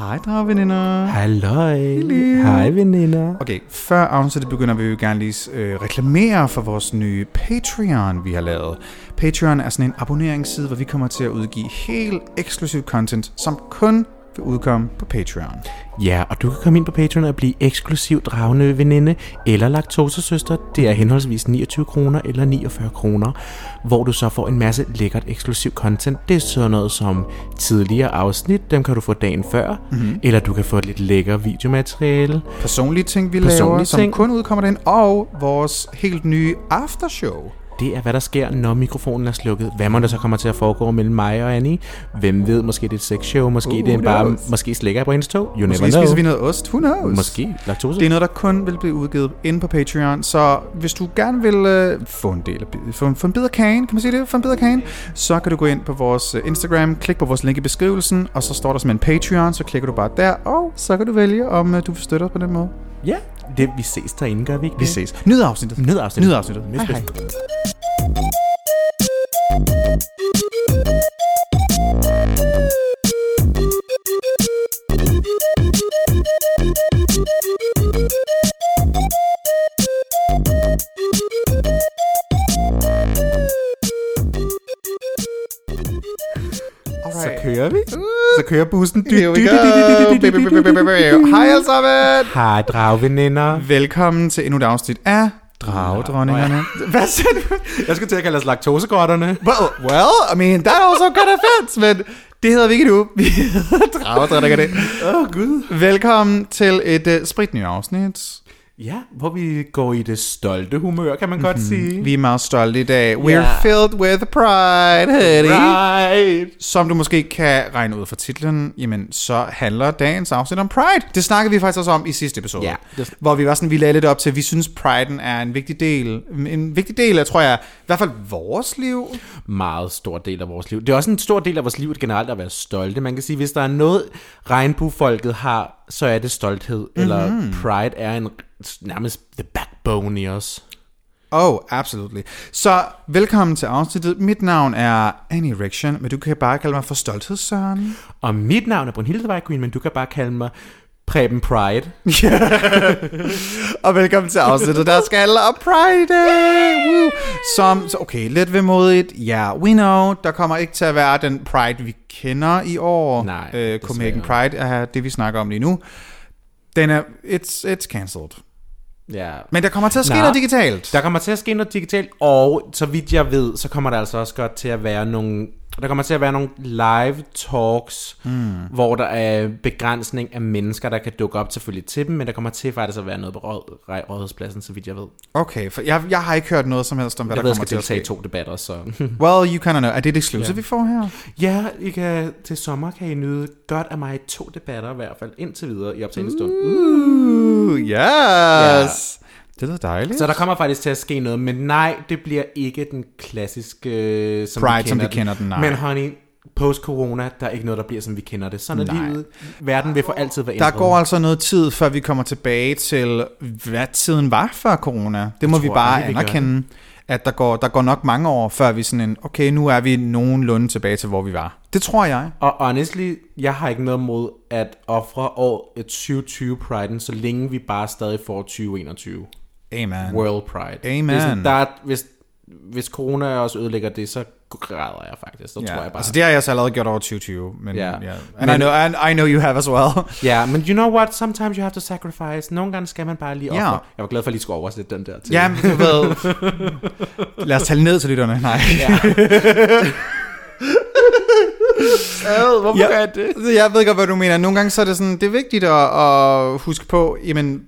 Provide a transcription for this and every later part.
Hej, dragveninder. Halløj. Hej veninder. Okay, før afsnittet begynder, vil vi gerne lige øh, reklamere for vores nye Patreon, vi har lavet. Patreon er sådan en abonneringsside, hvor vi kommer til at udgive helt eksklusiv content, som kun vil udkomme på Patreon. Ja, og du kan komme ind på Patreon og blive eksklusiv dragende veninde eller laktosesøster. Det er henholdsvis 29 kroner eller 49 kroner, hvor du så får en masse lækkert eksklusiv content. Det er sådan noget som tidligere afsnit, dem kan du få dagen før, mm-hmm. eller du kan få et lidt lækker videomateriale. Personlige ting, vi Personlige laver, som ting. kun udkommer derinde, og vores helt nye aftershow. Det er, hvad der sker, når mikrofonen er slukket. Hvad må der så kommer til at foregå mellem mig og Annie? Hvem ved, måske det er et sexshow, måske Who det er bare, knows? måske slikker jeg på hendes tog. You Måske never know. spiser vi noget ost, who knows? Måske laktose. Det er noget, der kun vil blive udgivet inde på Patreon, så hvis du gerne vil øh, få en del af få, en- få en bid af kagen, kan man sige det? Få en bid af kagen, så kan du gå ind på vores øh, Instagram, klik på vores link i beskrivelsen, og så står der som en Patreon, så klikker du bare der, og så kan du vælge, om øh, du vil støtte os på den måde. Ja, det, vi ses derinde, gør vi ikke Vi ses. Nyd afsnittet. Nyd afsnittet. Nyd afsnittet. Nyd Hej, hej kører vi. Uh. Så kører bussen. Here we go. Hej alle sammen. Hej dragveninder. Velkommen til endnu et afsnit af Dragedronningerne. Hvad siger du? Jeg skulle til at kalde os laktosegrotterne. Well, well, I mean, that also got offense, men det hedder vi ikke nu. Vi hedder Dragedronningerne. Åh, oh, Gud. Velkommen til et uh, spritnyt afsnit. Ja, hvor vi går i det stolte humør, kan man mm-hmm. godt sige. Vi er meget stolte i dag. We're Ja. filled with pride, honey. Right. Som du måske kan regne ud fra titlen, jamen så handler dagens afsnit om Pride. Det snakkede vi faktisk også om i sidste episode. Det- Hvor vi var sådan, vi lagde lidt op til, at vi synes, Pride'en er en vigtig del. En vigtig del af, tror jeg, i hvert fald vores liv. Meget stor del af vores liv. Det er også en stor del af vores liv generelt at være stolte. Man kan sige, hvis der er noget, regnbuefolket har, så er det stolthed. Mm-hmm. Eller pride er en nærmest the backbone i os. Oh, absolutely. Så velkommen til afsnittet. Mit navn er Annie Riction, men du kan bare kalde mig for Stolthedssøren. Og mit navn er Brunhilde Queen, men du kan bare kalde mig Preben Pride. Og velkommen til afsnittet, der skal om Pride. Woo. Som, så okay, lidt vemodigt. Ja, yeah, we know, der kommer ikke til at være den Pride, vi kender i år. Nej, øh, Copenhagen. Pride er det, vi snakker om lige nu. Den er, it's, it's cancelled. Ja. Men der kommer til at ske Nå. noget digitalt. Der kommer til at ske noget digitalt, og så vidt jeg ved, så kommer der altså også godt til at være nogle... Der kommer til at være nogle live talks, mm. hvor der er begrænsning af mennesker, der kan dukke op selvfølgelig til dem, men der kommer til faktisk at være noget på råd, rådhuspladsen, så vidt jeg ved. Okay, for jeg, jeg har ikke hørt noget som helst om, hvad Jeg der ved, jeg kommer skal til at deltage i ske. to debatter, så... Well, you kind of know. Er det et exclusive, Ja. vi får her? ja, I kan, til sommer kan I nyde godt af mig to debatter i hvert fald, indtil videre i optagende stund. Uh, yes. Det lyder dejligt. Så der kommer faktisk til at ske noget, men nej, det bliver ikke den klassiske, øh, som Pride, vi som kender vi kender den, nej. Men honey, post-corona, der er ikke noget, der bliver, som vi kender det. Sådan er Nej. livet. Verden vil for altid være Der ændret. går altså noget tid, før vi kommer tilbage til, hvad tiden var før corona. Det må tror vi bare gør anerkende, at der går, der går nok mange år, før vi sådan en, okay, nu er vi nogenlunde tilbage til, hvor vi var. Det tror jeg. Og honestly, jeg har ikke noget mod at ofre år 2020 Pride'en, så længe vi bare stadig får 2021 Amen. World Pride. Amen. Det er sådan, der er, hvis, hvis corona også ødelægger det, så græder jeg faktisk. Så Ja, tror jeg bare. altså det har jeg så allerede gjort over 2020, men Ja. ja. Yeah. And, Men- I know, and I know you have as well. Ja, men you know what? Sometimes you have to sacrifice. Nogle gange skal man bare lige ofre. Ja. Jeg var glad for, at lige skulle oversætte den der til. Ja, men du ved, lad os tale ned til lytterne. Nej. Ja. Ad, hvorfor Ja. gør jeg det? Jeg ved godt, hvad du mener. Nogle gange så er det sådan, det er vigtigt at, at huske på, jamen,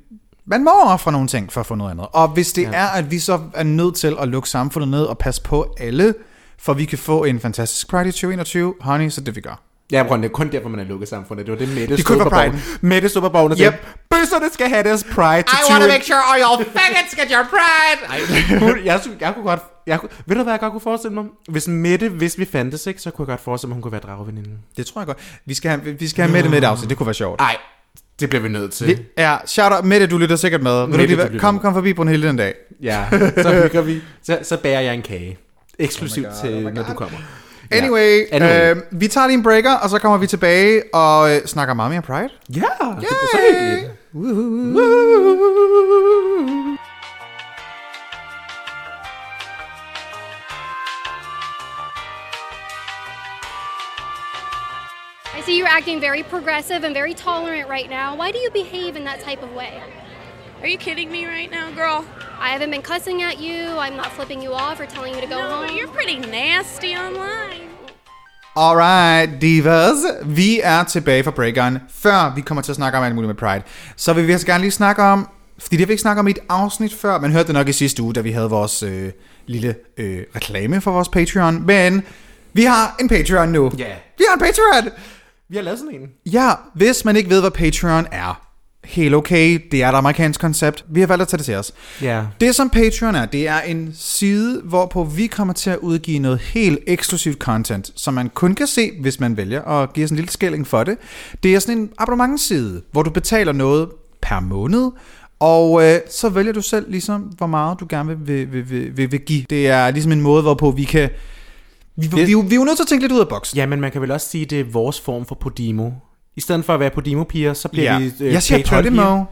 man må ofre nogle ting for at få noget andet. Og hvis det ja. er, at vi så er nødt til at lukke samfundet ned og passe på alle, for vi kan få en fantastisk Pride i 2021, honey, så det vi gør. Ja, prøv, det er kun derfor, man er lukket samfundet. Det var det, Mette Det stod på borgen. Mette stod på borgen og Yep. bøsserne skal have deres pride til 20... sure all your faggots get your pride. Hun- jeg, jeg kunne godt... Jeg, kunne- ved du, hvad jeg godt kunne forestille mig? Hvis Mette, hvis vi fandtes, ikke, så kunne jeg godt forestille mig, hun kunne være drageveninden. Det tror jeg godt. Vi skal have, vi skal have Mette med i det afsnit. Det kunne være sjovt. Nej, det bliver vi nødt til. Vi, ja, shout out. Mette, du lytter sikkert med. Vil Mette, du lige, du lytter kom, kom forbi på en hel den dag. Ja, så hygger vi. Så, så bærer jeg en kage. Eksklusivt Oh God, til, oh når du kommer. Anyway, Anyway. Øh, vi tager lige en breaker, og så kommer vi tilbage og øh, snakker meget mere Pride. Ja, det er så hyggeligt. I see you're acting very progressive and very tolerant right now. Why do you behave in that type of way? Are you kidding me right now, girl? I haven't been cussing at you. I'm not flipping you off or telling you to go no, home. you're pretty nasty online. Alright, divas. Vi er tilbage fra breakeren. Før vi kommer til at snakke om alt muligt med Pride, så vil vi altså gerne lige snakke om, fordi det har vi ikke snakket om i et afsnit før, man hørte det nok i sidste uge, da vi havde vores øh, lille øh, reklame for vores Patreon, men vi har en Patreon nu. Ja. Vi har en Patreon! Vi har lavet sådan en. Ja, hvis man ikke ved, hvad Patreon er, helt okay, det er et amerikansk koncept. Vi har valgt at tage det til os. Ja. Det som Patreon er, det er en side, hvorpå vi kommer til at udgive noget helt eksklusivt content, som man kun kan se, hvis man vælger at give os en lille skilling for det. Det er sådan en abonnementsside, hvor du betaler noget per måned, og øh, så vælger du selv ligesom, hvor meget du gerne vil, vil, vil, vil, vil give. Det er ligesom en måde, hvorpå vi kan... Vi, vi, vi, vi er jo nødt til at tænke lidt ud af boksen. Ja, men man kan vel også sige, det er vores form for Podimo. I stedet for at være Podimo-piger, så bliver Ja. vi øh, Jeg siger. Podimo.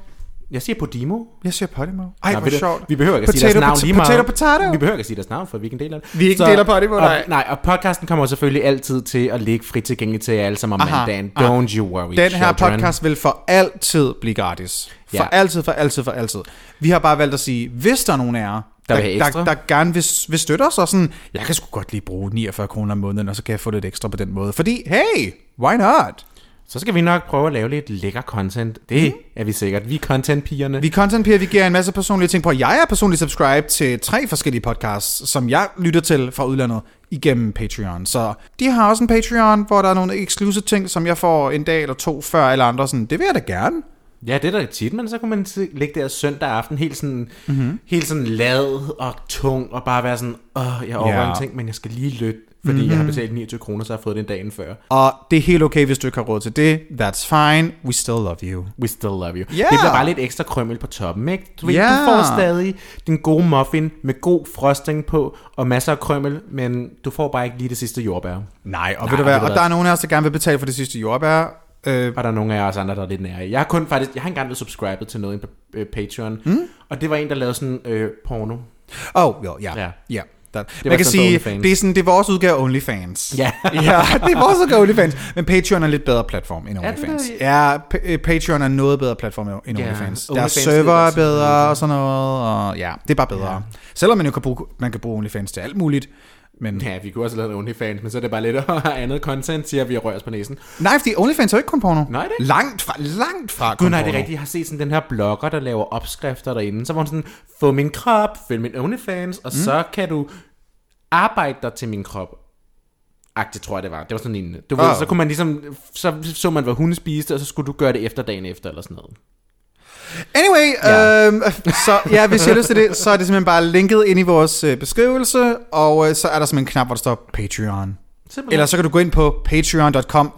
Jeg siger Podimo. Jeg siger Podimo. Ej, Nå, hvor sjovt. Vi behøver ikke at sige deres navn lige meget. potato, potato. Vi behøver ikke at sige deres navn, for vi er ikke en del af det. Vi er ikke en del af Podimo, og, nej. nej, og podcasten kommer selvfølgelig altid til at ligge frit tilgængeligt til jer alle sammen om Aha, mandagen. aha. Don't you worry, Den her children. podcast vil for altid blive gratis. For Ja. altid, for altid, for altid. Vi har bare valgt at sige, hvis der er nogen af jer, Der der, vil der, der gerne vil, vil støtte os, og sådan, jeg kan sgu godt lige bruge 49 kroner om måneden, og så kan jeg få lidt ekstra på den måde. Fordi, hey, why not? Så skal vi nok prøve at lave lidt lækker content. Det mm. er vi sikkert. Vi er content-pigerne. Vi er content peer, vi giver en masse personlige ting på. Jeg er personligt subscribe til tre forskellige podcasts, som jeg lytter til fra udlandet igennem Patreon. Så de har også en Patreon, hvor der er nogle exclusive ting, som jeg får en dag eller to før alle andre. Sådan, det vil jeg da gerne. Ja, det er da tit, men så kunne man ligge der søndag aften helt sådan, Mhm. mm-hmm. helt sådan lad og tung, og bare være sådan, åh, jeg overvejer Ja. Mhm. en ting, men jeg skal lige lytte, fordi mm-hmm. jeg har betalt 29 kroner, så har jeg fået det en dagen før. Og det er helt okay, hvis du ikke har råd til det. That's fine. We still love you. We still love you. Ja. Det bliver bare lidt ekstra krømmel på toppen, ikke? Du, ved, Ja. du får stadig din gode muffin med god frosting på, og masser af krømmel, men du får bare ikke lige det sidste jordbær. Nej, og Nej, ved du hvad, ved og der er nogen af os, der gerne vil betale for det sidste jordbær. Øh, Og der er nogle af os andre, der er lidt nære. Jeg har kun faktisk, jeg har engang været subscribet til noget på øh, Patreon, mm. og det var en, der lavede sådan øh, porno. oh, jo, ja. Ja. Ja. Der, var man kan sige, det er, sådan, det er vores udgave OnlyFans. Ja. ja, det er vores udgave OnlyFans. Men Patreon er lidt bedre platform end OnlyFans. det? Ja, Pa- øh, Patreon er noget bedre platform end Ja, OnlyFans. Deres OnlyFans server er bedre og sådan noget. Og ja, det er bare bedre. Ja. Selvom man jo kan bruge, man kan bruge OnlyFans til alt muligt. Men Ja, vi kunne også have lavet OnlyFans, men så er det bare lidt andet content, siger vi og rører os på næsen. nej, fordi OnlyFans er jo ikke kun porno. Nej, det er. Langt fra, langt fra Gud nej, det er rigtigt. Jeg har set sådan den her blogger, der laver opskrifter derinde. Så var hun sådan, få min krop, følg min OnlyFans, og mm. så kan du arbejde dig til min krop. Agtigt tror jeg det var. Det var sådan en... Du ved, Ah. så kunne man ligesom... Så så man, hvad hun spiste, og så skulle du gøre det efter dagen efter, eller sådan noget. Anyway, Ja. øhm, så ja, hvis I har lyst til det, så er det simpelthen bare linket ind i vores øh, beskrivelse, og øh, så er der simpelthen en knap, hvor der står Patreon. Simpelthen. Eller så kan du gå ind på patreon.com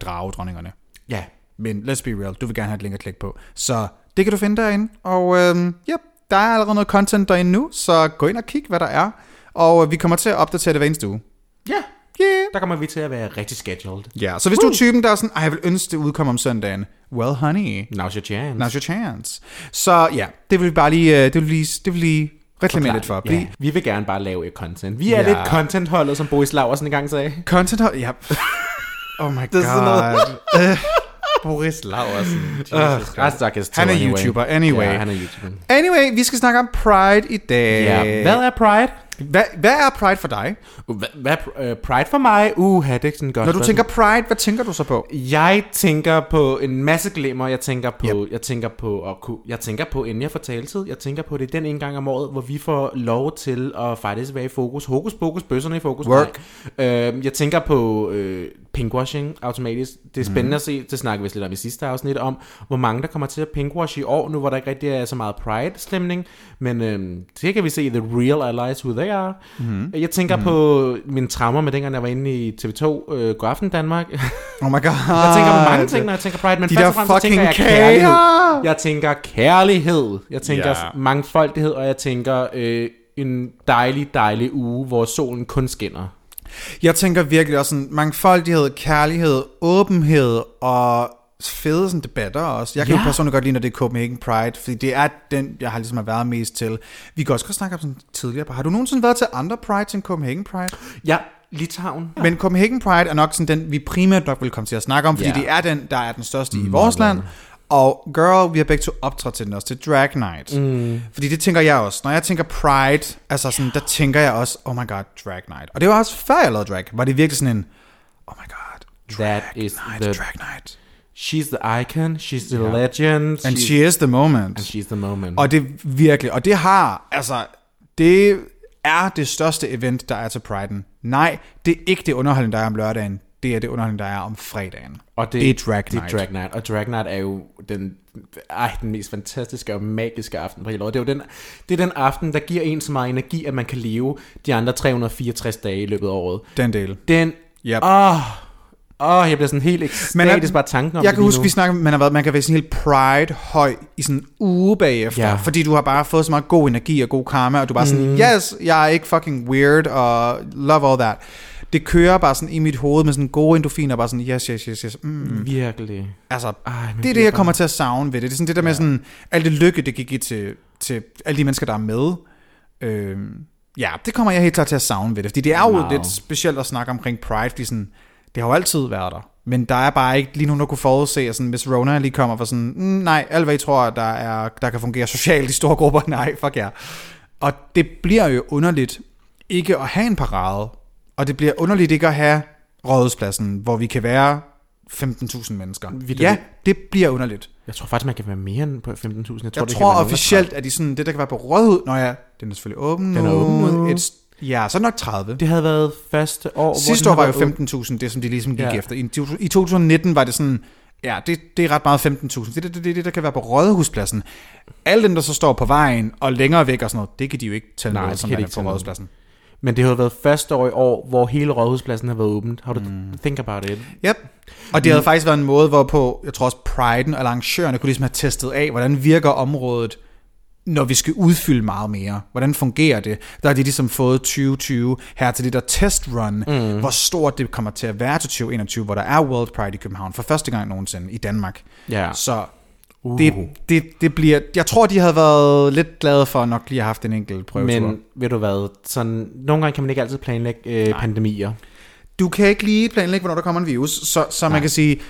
dragedronningerne. Ja. Men let's be real, du vil gerne have et link at klikke på. Så det kan du finde derinde. Og øhm, ja, der er allerede noget content derinde nu, så gå ind og kig, hvad der er. Og øh, vi kommer til at opdatere det hver eneste uge. Ja. Yeah. Der kommer vi til at være rigtig scheduled. Ja, så hvis du er typen, der er sådan, "Ej, jeg vil ønske, det udkommer om søndagen. Well, honey, Now's your chance. now's your chance. Så ja, det vil vi bare lige, øh, det vil lige, det vil lige reklamere lidt for. Ja, vi vil gerne bare lave et content. Vi er Ja. lidt content-holdet, som Boris Laversen engang sagde. content. Ja. Oh my god. Det er sådan noget. Boris Laversen. Uh, Han er YouTuber, anyway. Ja, han er YouTuber. Anyway, vi skal snakke om Pride i dag. Ja. Hvad er Pride? Hvad, hvad er Pride for dig? Hvad, hvad er uh, Pride for mig? Uh, det er ikke sådan godt. Når du tænker Pride, hvad tænker du så på? Jeg tænker på en masse glimmer. Jeg tænker på, Yep. jeg tænker på, at kunne, jeg tænker på, inden jeg får taletid, jeg tænker på, det er den en gang om året, hvor vi får lov til at faktisk være i fokus. Hokus pokus, bøsserne i fokus. Work. Nej. Øh, jeg tænker på øh, pinkwashing automatisk. Det er spændende mm. at se, det snakker vi lidt om i sidste afsnit, om hvor mange der kommer til at pinkwash i år, nu hvor der ikke rigtig er så meget pride-stemning. Men øh, det kan vi se The Real Allies, who they are. Mm. Jeg tænker mm. på mine traumer med dengang jeg var inde i TV2 øh, Godaften Danmark. Oh my god. Jeg tænker på mange ting, når jeg tænker Pride, men De først og fremmest tænker jeg kærlighed. Jeg tænker kærlighed. Jeg tænker yeah. mangfoldighed, og jeg tænker øh, en dejlig, dejlig uge, hvor solen kun skinner. Jeg tænker virkelig også sådan mangfoldighed, kærlighed, åbenhed og fede sådan, debatter også. Jeg kan Ja. jo personligt godt lide, når det er Copenhagen Pride, fordi det er den, jeg har ligesom været mest til. Vi kan også godt snakke om sådan tidligere. Har du nogensinde været til andre Pride end Copenhagen Pride? Ja, Litauen. Men Copenhagen Pride er nok sådan den, vi primært nok vil komme til at snakke om, fordi Ja. det er den, der er den største i vores land. Og girl, vi har begge to optrådt til den også, til Drag Night. Mm. Fordi det tænker jeg også. Når jeg tænker Pride, altså sådan, der tænker jeg også, oh my god, Drag Night. Og det var også før jeg lavede drag, var det virkelig sådan en, oh my god, drag That is night, the- drag night. She's the icon, she's the legend. And she's, she is the moment. and she's the moment. Og det virkelig, og det har, altså, det er det største event, der er til Pride'en. Nej, det er ikke det underholdning, der er om lørdagen. Det er det underholdning, der er om fredagen. Og det er Drag Det Night. er Drag Night. Og Drag Night er jo den, ej, den mest fantastiske og magiske aften på hele året. Det er jo den, det er den aften, der giver en så meget energi, at man kan leve de andre 364 dage i løbet af året. Den del. Den, Yep. åh, åh, jeg bliver sådan helt ekstatisk bare tanken om jeg det kan huske, nu. vi snakker, man, har været, man kan være sådan helt pride høj i sådan en uge bagefter, Ja. fordi du har bare fået så meget god energi og god karma, og du er bare sådan, Mm. yes, jeg er ikke fucking weird, og love all that. Det kører bare sådan i mit hoved med sådan gode endorfiner, bare sådan, yes, yes, yes, yes. Mm. Virkelig. Altså, Ej, det er det, jeg bare- kommer til at savne ved det. Det er sådan det der med sådan, alt det lykke, det gik i til, til alle de mennesker, der er med. Øhm, ja, det kommer jeg helt klart til at savne ved det. Fordi det er jo Wow. lidt specielt at snakke omkring Pride, fordi sådan, det har jo altid været der. Men der er bare ikke lige nogen, der kunne forudse, at sådan, hvis Rona lige kommer for sådan, mm, nej, alt hvad I tror, der, er, der kan fungere socialt i store grupper, nej, fuck jer. Og det bliver jo underligt ikke at have en parade, og det bliver underligt ikke at have rådhuspladsen, hvor vi kan være 15.000 mennesker. Vitterligt. Ja, det bliver underligt. Jeg tror faktisk, man kan være mere end på 15.000. Jeg tror, Jeg det tror officielt, at de sådan, det der kan være på rådhus, Nå ja, den er selvfølgelig åben Den er åben nu. Et, ja, så nok 30. Det havde været første år. Sidste år var jo været 15.000, det som de ligesom gik Ja. efter. I, I 2019 var det sådan, ja, det, det er ret meget 15.000. Det er det, det, det, der kan være på rådhuspladsen. Alle dem, der så står på vejen og længere væk og sådan noget, det kan de jo ikke tælle Nej, med, som er på rådhuspladsen. Men det har jo været første år i år, hvor hele Rådhuspladsen har været åbent. Har du mm. think about it? Yep. Og det havde faktisk været en måde, hvorpå, jeg tror også Pride'en og arrangørerne kunne ligesom have testet af, hvordan virker området, når vi skal udfylde meget mere. Hvordan fungerer det? Der har de ligesom fået 2020 her til det der testrun, mm. hvor stort det kommer til at være til 2021, hvor der er World Pride i København for første gang nogensinde i Danmark. Ja. Så Uh. det, det, det bliver... Jeg tror, de havde været lidt glade for nok lige at have haft en enkelt prøvetur. Men ved du hvad, sådan, nogle gange kan man ikke altid planlægge øh, pandemier. du kan ikke lige planlægge, hvornår der kommer en virus, så, så man kan sige,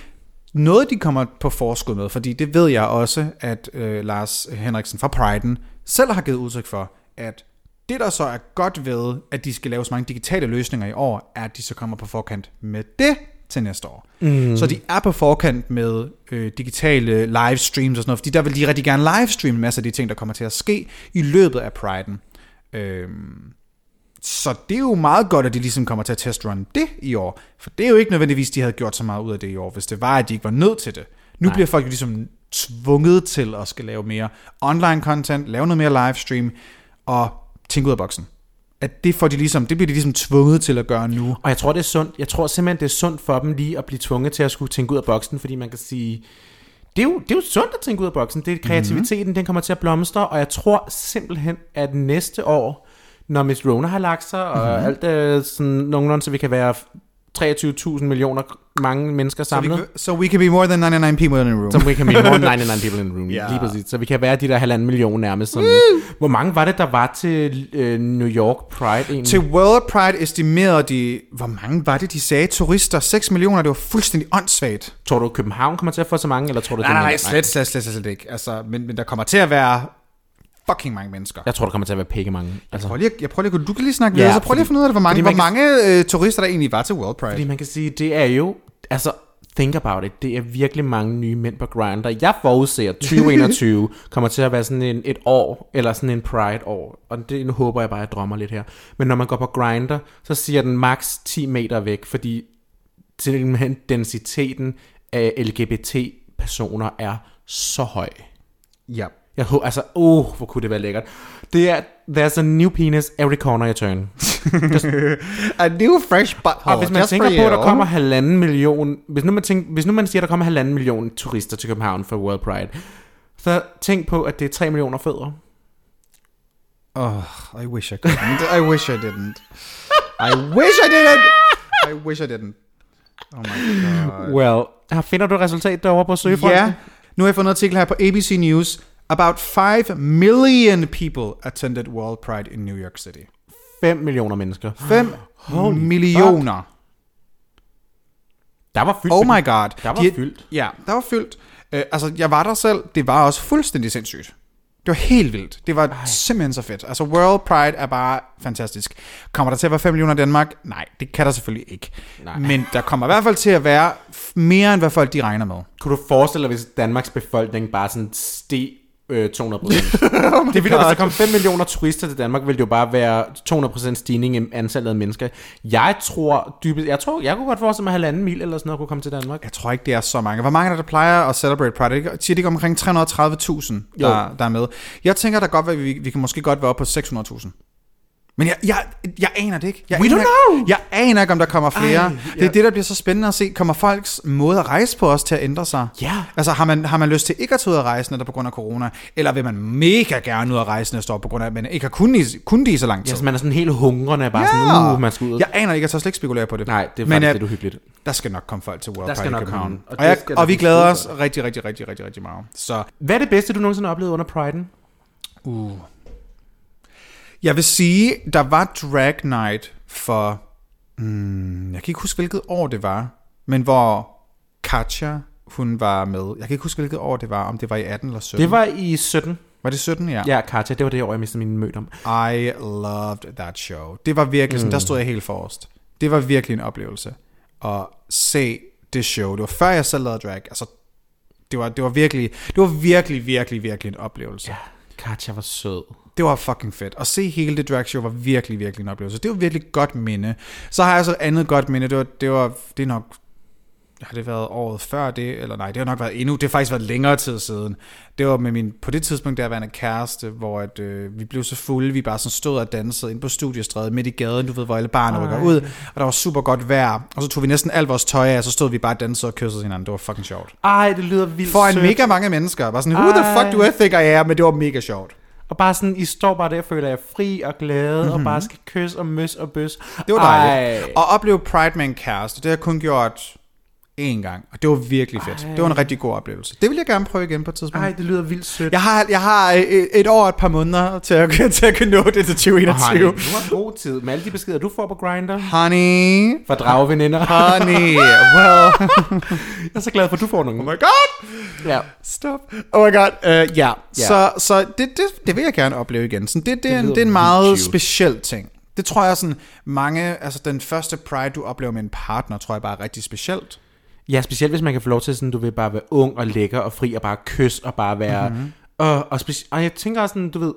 noget de kommer på forskud med, fordi det ved jeg også, at øh, Lars Henriksen fra Pride'en selv har givet udtryk for, at det der så er godt ved, at de skal lave så mange digitale løsninger i år, er, at de så kommer på forkant med det til næste år. Mm. Så de er på forkant med øh, digitale livestreams og sådan noget, fordi der vil de rigtig gerne livestreame en masse af de ting, der kommer til at ske i løbet af Pride'en. Øhm, så det er jo meget godt, at de ligesom kommer til at testrun det i år. For det er jo ikke nødvendigvis, de havde gjort så meget ud af det i år, hvis det var, at de ikke var nødt til det. Nu Nej. bliver folk jo ligesom tvunget til at skal lave mere online content, lave noget mere livestream, og tænke ud af boksen. At det, får de ligesom, det bliver de ligesom tvunget til at gøre nu. Og jeg tror, det er sundt. Jeg tror simpelthen, det er sundt for dem lige at blive tvunget til at skulle tænke ud af boksen, fordi man kan sige, det er jo, det er jo sundt at tænke ud af boksen. Det er kreativiteten, mm-hmm. den kommer til at blomstre, og jeg tror simpelthen, at næste år, når Miss Rona har lagt sig, og Mhm. mm-hmm. alt er sådan nogenlunde, så vi kan være 23.000 millioner mange mennesker So we, samlet. can- so we can be more than 99 people in a room. Så we can be more than 99 people in the room. Yeah. Lige præcis. Så vi kan være de der halvanden million nærmest. Som, hvor mange var det, der var til øh, New York Pride egentlig? Til World Pride estimerede de, hvor mange var det, de sagde? Turister, 6 millioner, det var fuldstændig åndssvagt. Tror du, København kommer til at få så mange, eller tror du, Nej, det nej, nej, slet, slet, slet, slet ikke. Altså, men, men der kommer til at være fucking mange mennesker. Jeg tror, der kommer til at være pikke mange. Altså, Prøv lige, at- jeg prøver lige, du kan lige snakke Ja, videre, så prøv lige at fordi- finde ud af det, hvor mange, fordi hvor man mange øh, turister der egentlig var til World Pride. fordi man kan sige, det er jo... Altså, think about it. Det er virkelig mange nye mænd på Grindr. Jeg forudser, at 2021 kommer til at være sådan en, et år, eller sådan en Pride-år. Og det nu håber jeg bare, at jeg drømmer lidt her. Men når man går på Grindr, så siger den max 10 meter væk, fordi simpelthen densiteten af LGBT-personer er så høj. Ja. Jeg håber, altså, uh, hvor kunne det være lækkert. Det er, there's a new penis every corner you turn. A new fresh butthole, Og hvis man just tænker på, at der kommer halvanden million, hvis nu man, tænker, hvis nu man siger, at der kommer halvanden million turister til København for World Pride, så tænk på, at det er 3 millioner fødder. Oh, I wish I couldn't. I wish I didn't. I wish I didn't. I wish I didn't. Oh my god. Well, her finder du resultat derovre på søgefronten? Ja, nu har jeg fundet en artikel her på ABC News. About 5 million people attended World Pride in New York City. 5 millioner mennesker. 5 millioner. Der var fyldt. Oh my god. Der var De- fyldt. Ja, der var fyldt. Uh, altså, jeg var der selv. Det var også fuldstændig sindssygt. Det var helt vildt. Det var Ej. simpelthen så fedt. Altså, World Pride er bare fantastisk. Kommer der til at være 5 millioner i Danmark? Nej, det kan der selvfølgelig ikke. Nej. Men der kommer i hvert fald til at være mere, end hvad folk de regner med. Kunne du forestille dig, hvis Danmarks befolkning bare sådan steg øh, 200 procent? det vildt, hvis der kom 5 millioner turister til Danmark, ville det jo bare være 200 procent stigning i antallet af mennesker. Jeg tror dybest, jeg tror, jeg kunne godt forestille mig, halvanden mil eller sådan noget kunne komme til Danmark. Jeg tror ikke, det er så mange. Hvor mange er der, der plejer at celebrate Pride? Ikke? Siger de ikke omkring 330.000, der, der er med? Jeg tænker, der godt, at vi, vi kan måske godt være oppe på 600.000. Men jeg, jeg, jeg aner det ikke. Jeg We aner don't know. Jeg aner ikke, om der kommer flere. Ej, Ej, Det ja. er det, der bliver så spændende at se. Kommer folks måde at rejse på os til at ændre sig? Ja. Altså, har man, har man lyst til ikke at tage ud at rejse, når der på grund af corona? Eller vil man mega gerne ud at rejse næste år, på grund af, at man ikke har kunnet kun det i så lang tid? Ja, så man er sådan helt hungrende, bare sådan, uh, man skal ud. Jeg aner ikke, jeg tør slet ikke spekulere på det. Nej, det er Men, faktisk lidt uhyggeligt. Der skal nok komme folk til World Der skal Pride nok København. komme, og Og, jeg, og vi glæder os rigtig, rigtig, rigtig, rigtig, rigtig meget. Så Hvad er det bedste, du nogensinde har oplevet under Pride'en? Jeg vil sige, der var Drag Night for... Hmm, jeg kan ikke huske, hvilket år det var, men hvor Katja, hun var med. Jeg kan ikke huske, hvilket år det var, om det var i 18 eller 17. Det var i 17. var det 17, ja? Ja, Katja, det var det år, jeg mistede min mødt om. I loved that show. Det var virkelig sådan, der stod jeg helt forrest. Det var virkelig en oplevelse at se det show. Det var før jeg selv lavede drag. Altså, det var, det var virkelig, det var virkelig, virkelig, virkelig en oplevelse. Ja, Katja var sød. Det var fucking fedt. At se hele det drag show var virkelig, virkelig en oplevelse. Det var virkelig et godt minde. Så har jeg så et andet godt minde. Det var, det var, det er nok, har det været året før det? Eller nej, det har nok været endnu. Det har faktisk været længere tid siden. Det var med min, på det tidspunkt, der var en kæreste, hvor at, øh, vi blev så fulde, vi bare sådan stod og dansede ind på studiestrædet midt i gaden, du ved, hvor alle barne rykker ud, og der var super godt vejr, og så tog vi næsten alt vores tøj af, og så stod vi bare og dansede og kyssede hinanden. Det var fucking sjovt. Ej, det lyder vildt For en sødt. mega mange mennesker. Bare sådan, who the fuck do I think I am? Men det var mega sjovt. Og bare sådan, I står bare der føler jer fri og glade, mm-hmm. og bare skal kysse og møs og bøs. Mhm. Det var dejligt. Ej. Og opleve Pride med en kæreste, det har jeg kun gjort én gang, og det var virkelig fedt. Ej. Det var en rigtig god oplevelse. Det vil jeg gerne prøve igen på et tidspunkt. Ej, det lyder vildt sødt. Jeg har, jeg har et, et år og et par månder til at, til at kunne nå det til Honey, 2021. du har god tid. Med alle de beskeder, du får på Grindr. Honey, For dragveninder. honey, well, Jeg er så glad for, at du får nogle. oh my god, Ja. stop. Oh my god, uh, ja. Ja. Yeah. Så, så det, det, det vil jeg gerne opleve igen. Så det, det, det, er, en, det er en meget cute. speciel ting. Det tror jeg sådan, mange, altså den første Pride, du oplever med en partner, tror jeg bare er rigtig specielt. Ja, specielt hvis man kan få lov til sådan, du vil bare være ung og lækker og fri og bare kysse og bare være... Mm-hmm. Og, og, speci- og jeg tænker også sådan, du ved,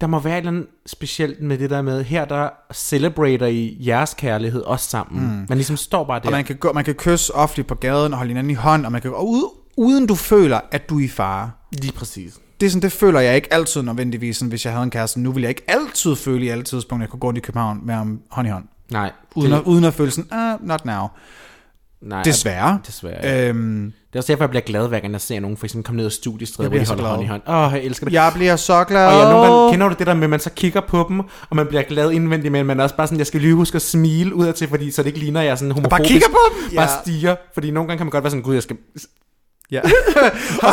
der må være et eller andet specielt med det der med, her der celebrater I jeres kærlighed også sammen. Mm. Man ligesom står bare der. Og man kan, gå, man kan kysse offentligt på gaden og holde hinanden i hånd, og man kan og uden, uden du føler, at du er i fare. Lige præcis. Det, er sådan, det føler jeg ikke altid nødvendigvis, sådan, hvis jeg havde en kæreste. Nu vil jeg ikke altid føle i alle tidspunkter, at jeg kunne gå rundt i København med ham hånd i hånd. Nej. Uden, at, uden at føle sådan, ah, not now. Nej, Desværre. Desværre. Ja. Øhm, Det er også derfor, jeg bliver glad, hver gang jeg ser nogen for eksempel komme ned af studiestrædet, Jeg hvor de holder glad. hånd i hånd. Åh, oh, jeg elsker det. jeg bliver så glad. Og jeg nogle gange, kender du det der med, at man så kigger på dem, og man bliver glad indvendigt, men man er også bare sådan, jeg skal lige huske at smile ud til, fordi så det ikke ligner, at jeg er sådan homofobisk. bare kigger på dem? Bare Ja. stiger, fordi nogle gange kan man godt være sådan, gud, jeg skal... Ja. og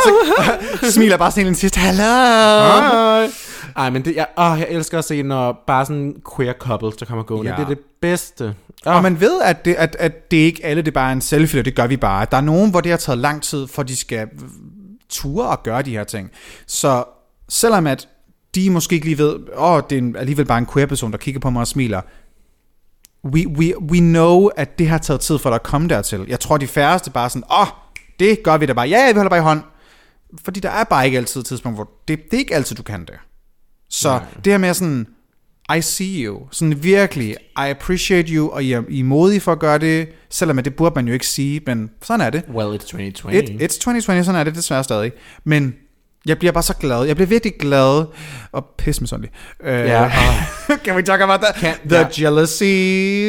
så smiler bare sådan en sidste, hallo. Ej, men det, jeg, åh, jeg elsker at se, når bare sådan queer couples, der kommer gående. Ja. Det er det bedste. Oh, Og man ved, at det, at, at det ikke alle, det er bare en selfie, og det gør vi bare. Der er nogen, hvor det har taget lang tid, for de skal ture og gøre de her ting. Så selvom at de måske ikke lige ved, åh, det er en, alligevel bare en queer person, der kigger på mig og smiler, we, we, we know, at det har taget tid for dig at komme dertil. Jeg tror, de færreste bare sådan, åh, det gør vi da bare. Ja, ja, vi holder bare i hånd. Fordi der er bare ikke altid et tidspunkt, hvor det, det er ikke altid, du kan det. Så Nej. det her med sådan, I see you. Sådan virkelig, I appreciate you, og I er, I er modige for at gøre det, selvom det burde man jo ikke sige, men sådan er det. well, it's 2020. It, it's 2020, sådan er det desværre stadig. Men jeg bliver bare så glad. Jeg bliver virkelig glad og pisse med sådan uh, Ja, Can we talk about that? Kan- The ja. jealousy.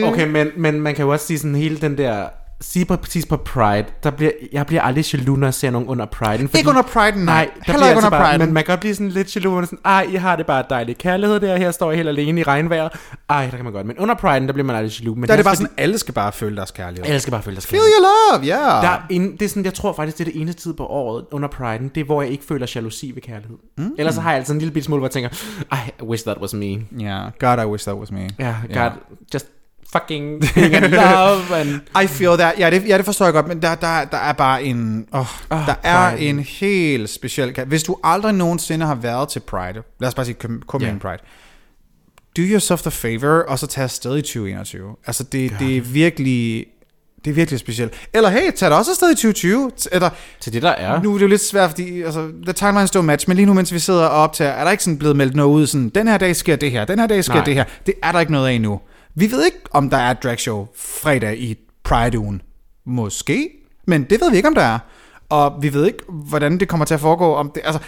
Okay, men, men man kan jo også sige sådan hele den der sige præcis på Pride, der bliver, jeg bliver aldrig jaloux, når jeg ser nogen under Pride. Ikke under Pride'en, nej. der Heller ikke altså under bare, Pride'en. Men man kan godt blive sådan lidt jaloux, er sådan, ej, I har det bare dejligt kærlighed der, her står jeg helt alene i regnvejr. Ej, der kan man godt. Men under Pride'en, der bliver man aldrig jaloux. Men Der er det bare sådan, alle skal bare føle deres kærlighed. alle skal bare føle deres Feel kærlighed. your love, ja. Der er en, det er sådan, jeg tror faktisk, det er det eneste tid på året under Pride'en, det er, hvor jeg ikke føler jalousi ved kærlighed. Mm. Ellers så har jeg altid en lille smule, hvor jeg tænker, I wish that was me. Ja, God, I wish that was me. Yeah. God, just fucking being in love and... I feel that. Ja, det, ja, det forstår jeg godt, men der, der, der er bare en... Oh, Ah, der er Pride. en helt speciel... Hvis du aldrig nogensinde har været til Pride, lad os bare sige Copenhagen Ja. Pride, do yourself the favor, og så tag afsted i 2021. Altså, det, det er virkelig... Det er virkelig specielt. Eller hey, tag dig også afsted i 2020. T- Eller, Til det der er. nu er det jo lidt svært, fordi altså, the timelines don't match, men lige nu, mens vi sidder og optager, er der ikke sådan blevet meldt noget ud, sådan, den her dag sker det her, den her dag sker Nej. det her. Det er der ikke noget af endnu. Vi ved ikke, om der er et dragshow fredag i Pride-ugen. Måske, men det ved vi ikke, om der er. Og vi ved ikke, hvordan det kommer til at foregå. Om det, altså,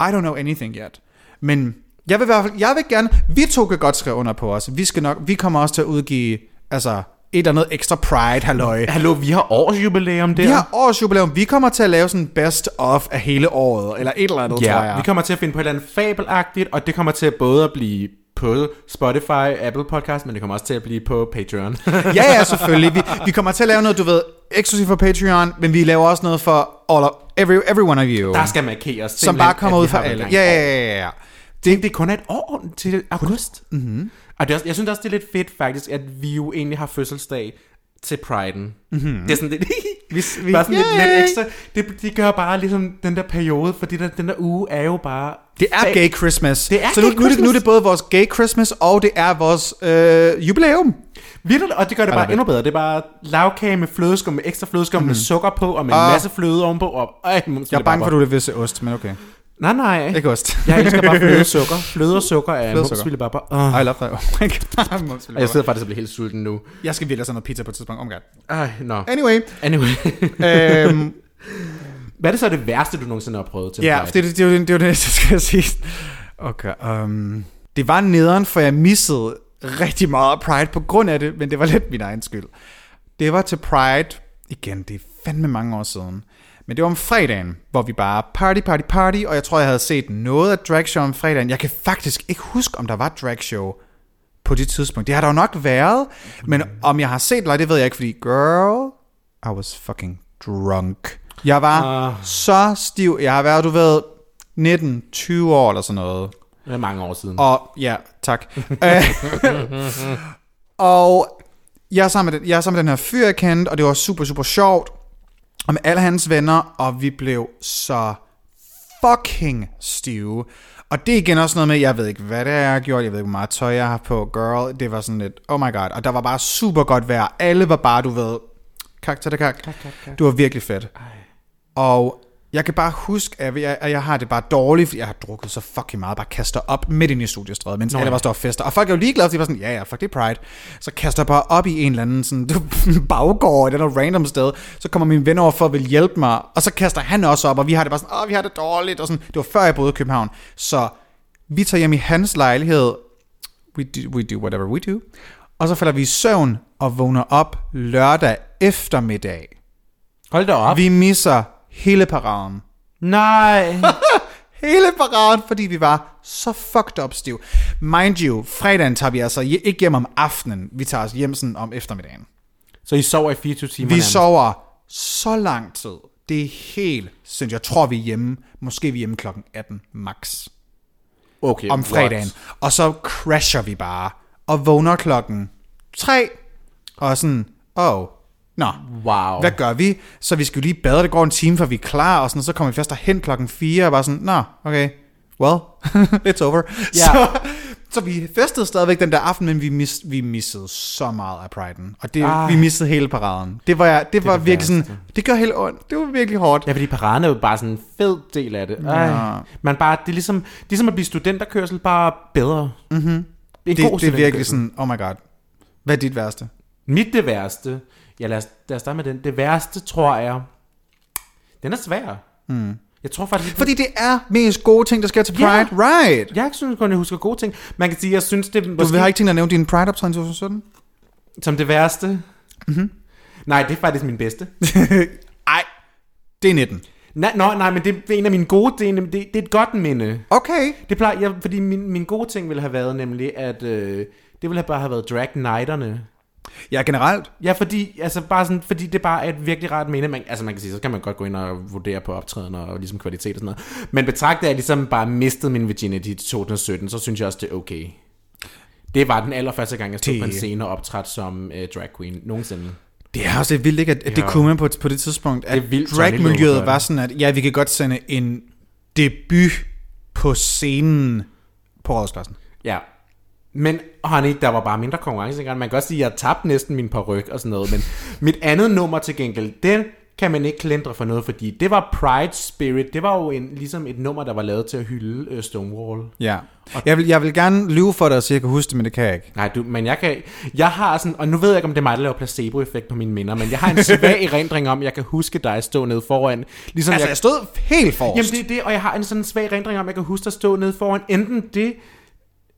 I don't know anything yet. Men jeg vil, i hvert fald, jeg vil gerne, vi to kan godt skrive under på os. Vi, skal nok, vi kommer også til at udgive altså, et eller andet ekstra Pride, halløj. Hallo, vi har årsjubilæum der. Vi har årsjubilæum. Vi kommer til at lave sådan best of af hele året, eller et eller andet, tror Ja, jeg. vi kommer til at finde på et eller andet fabelagtigt, og det kommer til både at blive på Spotify, Apple Podcast, men det kommer også til at blive på Patreon. ja, ja, selvfølgelig. Vi, vi kommer til at lave noget, du ved, eksklusivt for Patreon, men vi laver også noget for all of, every, every one of you. der skal markeres. som bare kommer ud for alle. Ja, ja, ja, ja. Det, det er kun et år til august. Mm-hmm. Og det er også, jeg synes også, det er lidt fedt faktisk, at vi jo egentlig har fødselsdag til Pride'en. Mm-hmm. Det er sådan lidt... Vi, vi, bare sådan lidt, Yay! lidt ekstra. Det, det gør bare ligesom den der periode, fordi der, den der uge er jo bare... Det er gay Christmas. Det er så nu, gay nu, er det, nu er det både vores gay Christmas, og det er vores øh, jubilæum. Vildt, og det gør det bare endnu bedre. Det er bare lavkage med flødeskum, med ekstra flødeskum, mm. med sukker på, og med en masse fløde ovenpå. Og, ej, mums, Jeg er bange for, at du vil visse ost, men okay. Nej, nej. Ikke ost. Jeg elsker bare fløde sukker. Fløde og sukker er sukker. mumsvilde bare. Oh. I love that. Oh my god. Og jeg sidder faktisk og bliver helt sulten nu. Jeg skal virkelig have noget pizza på et tidspunkt. Oh my god. Ej, nå. Anyway. Anyway. øhm, Hvad er det så det værste, du nogensinde har prøvet til Ja, det, det, det, er det, det jo det næste, skal jeg sige. Okay, um, det var nederen, for jeg missede rigtig meget Pride på grund af det, men det var lidt min egen skyld. Det var til Pride, igen, det er fandme mange år siden, men det var om fredagen, hvor vi bare party, party, party, og jeg tror, jeg havde set noget af dragshow om fredagen. Jeg kan faktisk ikke huske, om der var dragshow på det tidspunkt. Det har der jo nok været, men om jeg har set det, det ved jeg ikke, fordi girl, I was fucking drunk. Jeg var Ah. så stiv. Jeg har været, du ved, 19-20 år eller sådan noget. Det er mange år siden. Og ja, tak. Og jeg er, sammen med den, jeg er sammen med den her fyr, jeg kendte, og det var super, super sjovt. Og med alle hans venner, og vi blev så fucking stive. Og det er igen også noget med, jeg ved ikke, hvad det er, jeg har gjort, jeg ved ikke, hvor meget tøj jeg har på, girl. Det var sådan lidt, oh my god. Og der var bare super godt vejr. Alle var bare, du ved, kak til det kak. Det var virkelig fedt. Og jeg kan bare huske, at jeg, at jeg har det bare dårligt, fordi jeg har drukket så fucking meget, bare kaster op midt ind i studiestrædet, mens Nå, alle bare står og fester. Og folk er jo ligeglade, fordi de var sådan, ja ja, fuck det er Pride. Så kaster jeg bare op i en eller anden sådan, baggård, eller noget random sted. Så kommer min ven over for at vil hjælpe mig, og så kaster han også op, og vi har det bare sådan, åh, vi har det dårligt, og sådan. Det var før jeg boede i København. Så vi tager hjem i hans lejlighed, we do, we do whatever we do, og så falder vi i søvn og vågner op lørdag eftermiddag. Hold da op. Vi misser hele paraden. Nej. Hele paraden, fordi vi var så fucked up stiv. Mind you, fredagen tager vi altså ikke hjem om aftenen. Vi tager os hjem sådan om eftermiddagen. så I sover i 24 timer Vi nærmest? sover så lang tid. Det er helt sindssygt. Jeg tror, vi er hjemme. Måske er vi hjemme klokken 18 max okay, om fredagen. what? Og så crasher vi bare. Og vågner klokken 3. Og sådan, åh, nå, Wow. hvad gør vi? Så vi skal jo lige bade, det går en time, før vi er klar, og sådan, så kommer vi først derhen klokken 4, og bare sådan, nå, okay, well, it's over. Ja. Så, så vi festede stadigvæk den der aften, men vi, mis, vi missede så meget af Pride'en. Og det, vi missede hele paraden. Det var, jeg, det var det virkelig sådan, det gør helt ondt. Det var virkelig hårdt. Ja, fordi paraden er jo bare sådan en fed del af det. Ej. Ja. Man bare, det er ligesom, det er ligesom at blive studenterkørsel, bare bedre. Mm-hmm. En det, god det er virkelig sådan, oh my god. Hvad er dit værste? Mit det værste, ja lad os, lad os starte med den. Det værste, tror jeg, den er svær. Mm. Jeg tror faktisk, Fordi det er mest gode ting, der sker til Pride, Ja. right? jeg synes kun, jeg husker gode ting. Man kan sige, jeg synes, det Du måske, har ikke tænkt at nævne din Pride-optræden 2017? som det værste. Mm-hmm. Nej, det er faktisk min bedste. Ej, det er 19. Nej, nej, nej, men det er en af mine gode, det er, en- det, det er et godt minde. Okay. Det plejer, jeg, fordi min, min gode ting ville have været nemlig, at øh, det ville have bare have været drag nighterne. Ja, generelt. Ja, fordi, altså bare sådan, fordi det bare er et virkelig rart minde. Man, altså man kan sige, så kan man godt gå ind og vurdere på optræden og ligesom kvalitet og sådan noget. Men betragter jeg ligesom bare mistet min virginity i 2017, så synes jeg også, det er okay. Det var den allerførste gang, jeg stod Det- på en scene og optrådte som øh, drag queen nogensinde. Det er også lidt vildt, ikke? At, at det kunne man på, på det tidspunkt. At Det vildt, dragmiljøet var sådan, at ja, vi kan godt sende en debut på scenen på Rådspladsen. Ja. Men honey, der var bare mindre konkurrence engang. Man kan godt sige, at jeg tabte næsten min paryk og sådan noget. Men mit andet nummer til gengæld, den kan man ikke klandre for noget, fordi det var Pride Spirit. Det var jo en, ligesom et nummer, der var lavet til at hylde øh, Stonewall. Ja. Jeg vil, jeg vil gerne lyve for dig at jeg kan huske det, men det kan jeg ikke. Nej, du, men jeg kan... Jeg har sådan... Og nu ved jeg ikke, om det er mig, der laver placebo-effekt på mine minder, men jeg har en svag erindring om, jeg kan huske dig stå nede foran. Ligesom Altså, jeg, jeg stod helt forrest. Jamen det er det, og jeg har en sådan svag erindring om, jeg kan huske dig stå nede foran enten det,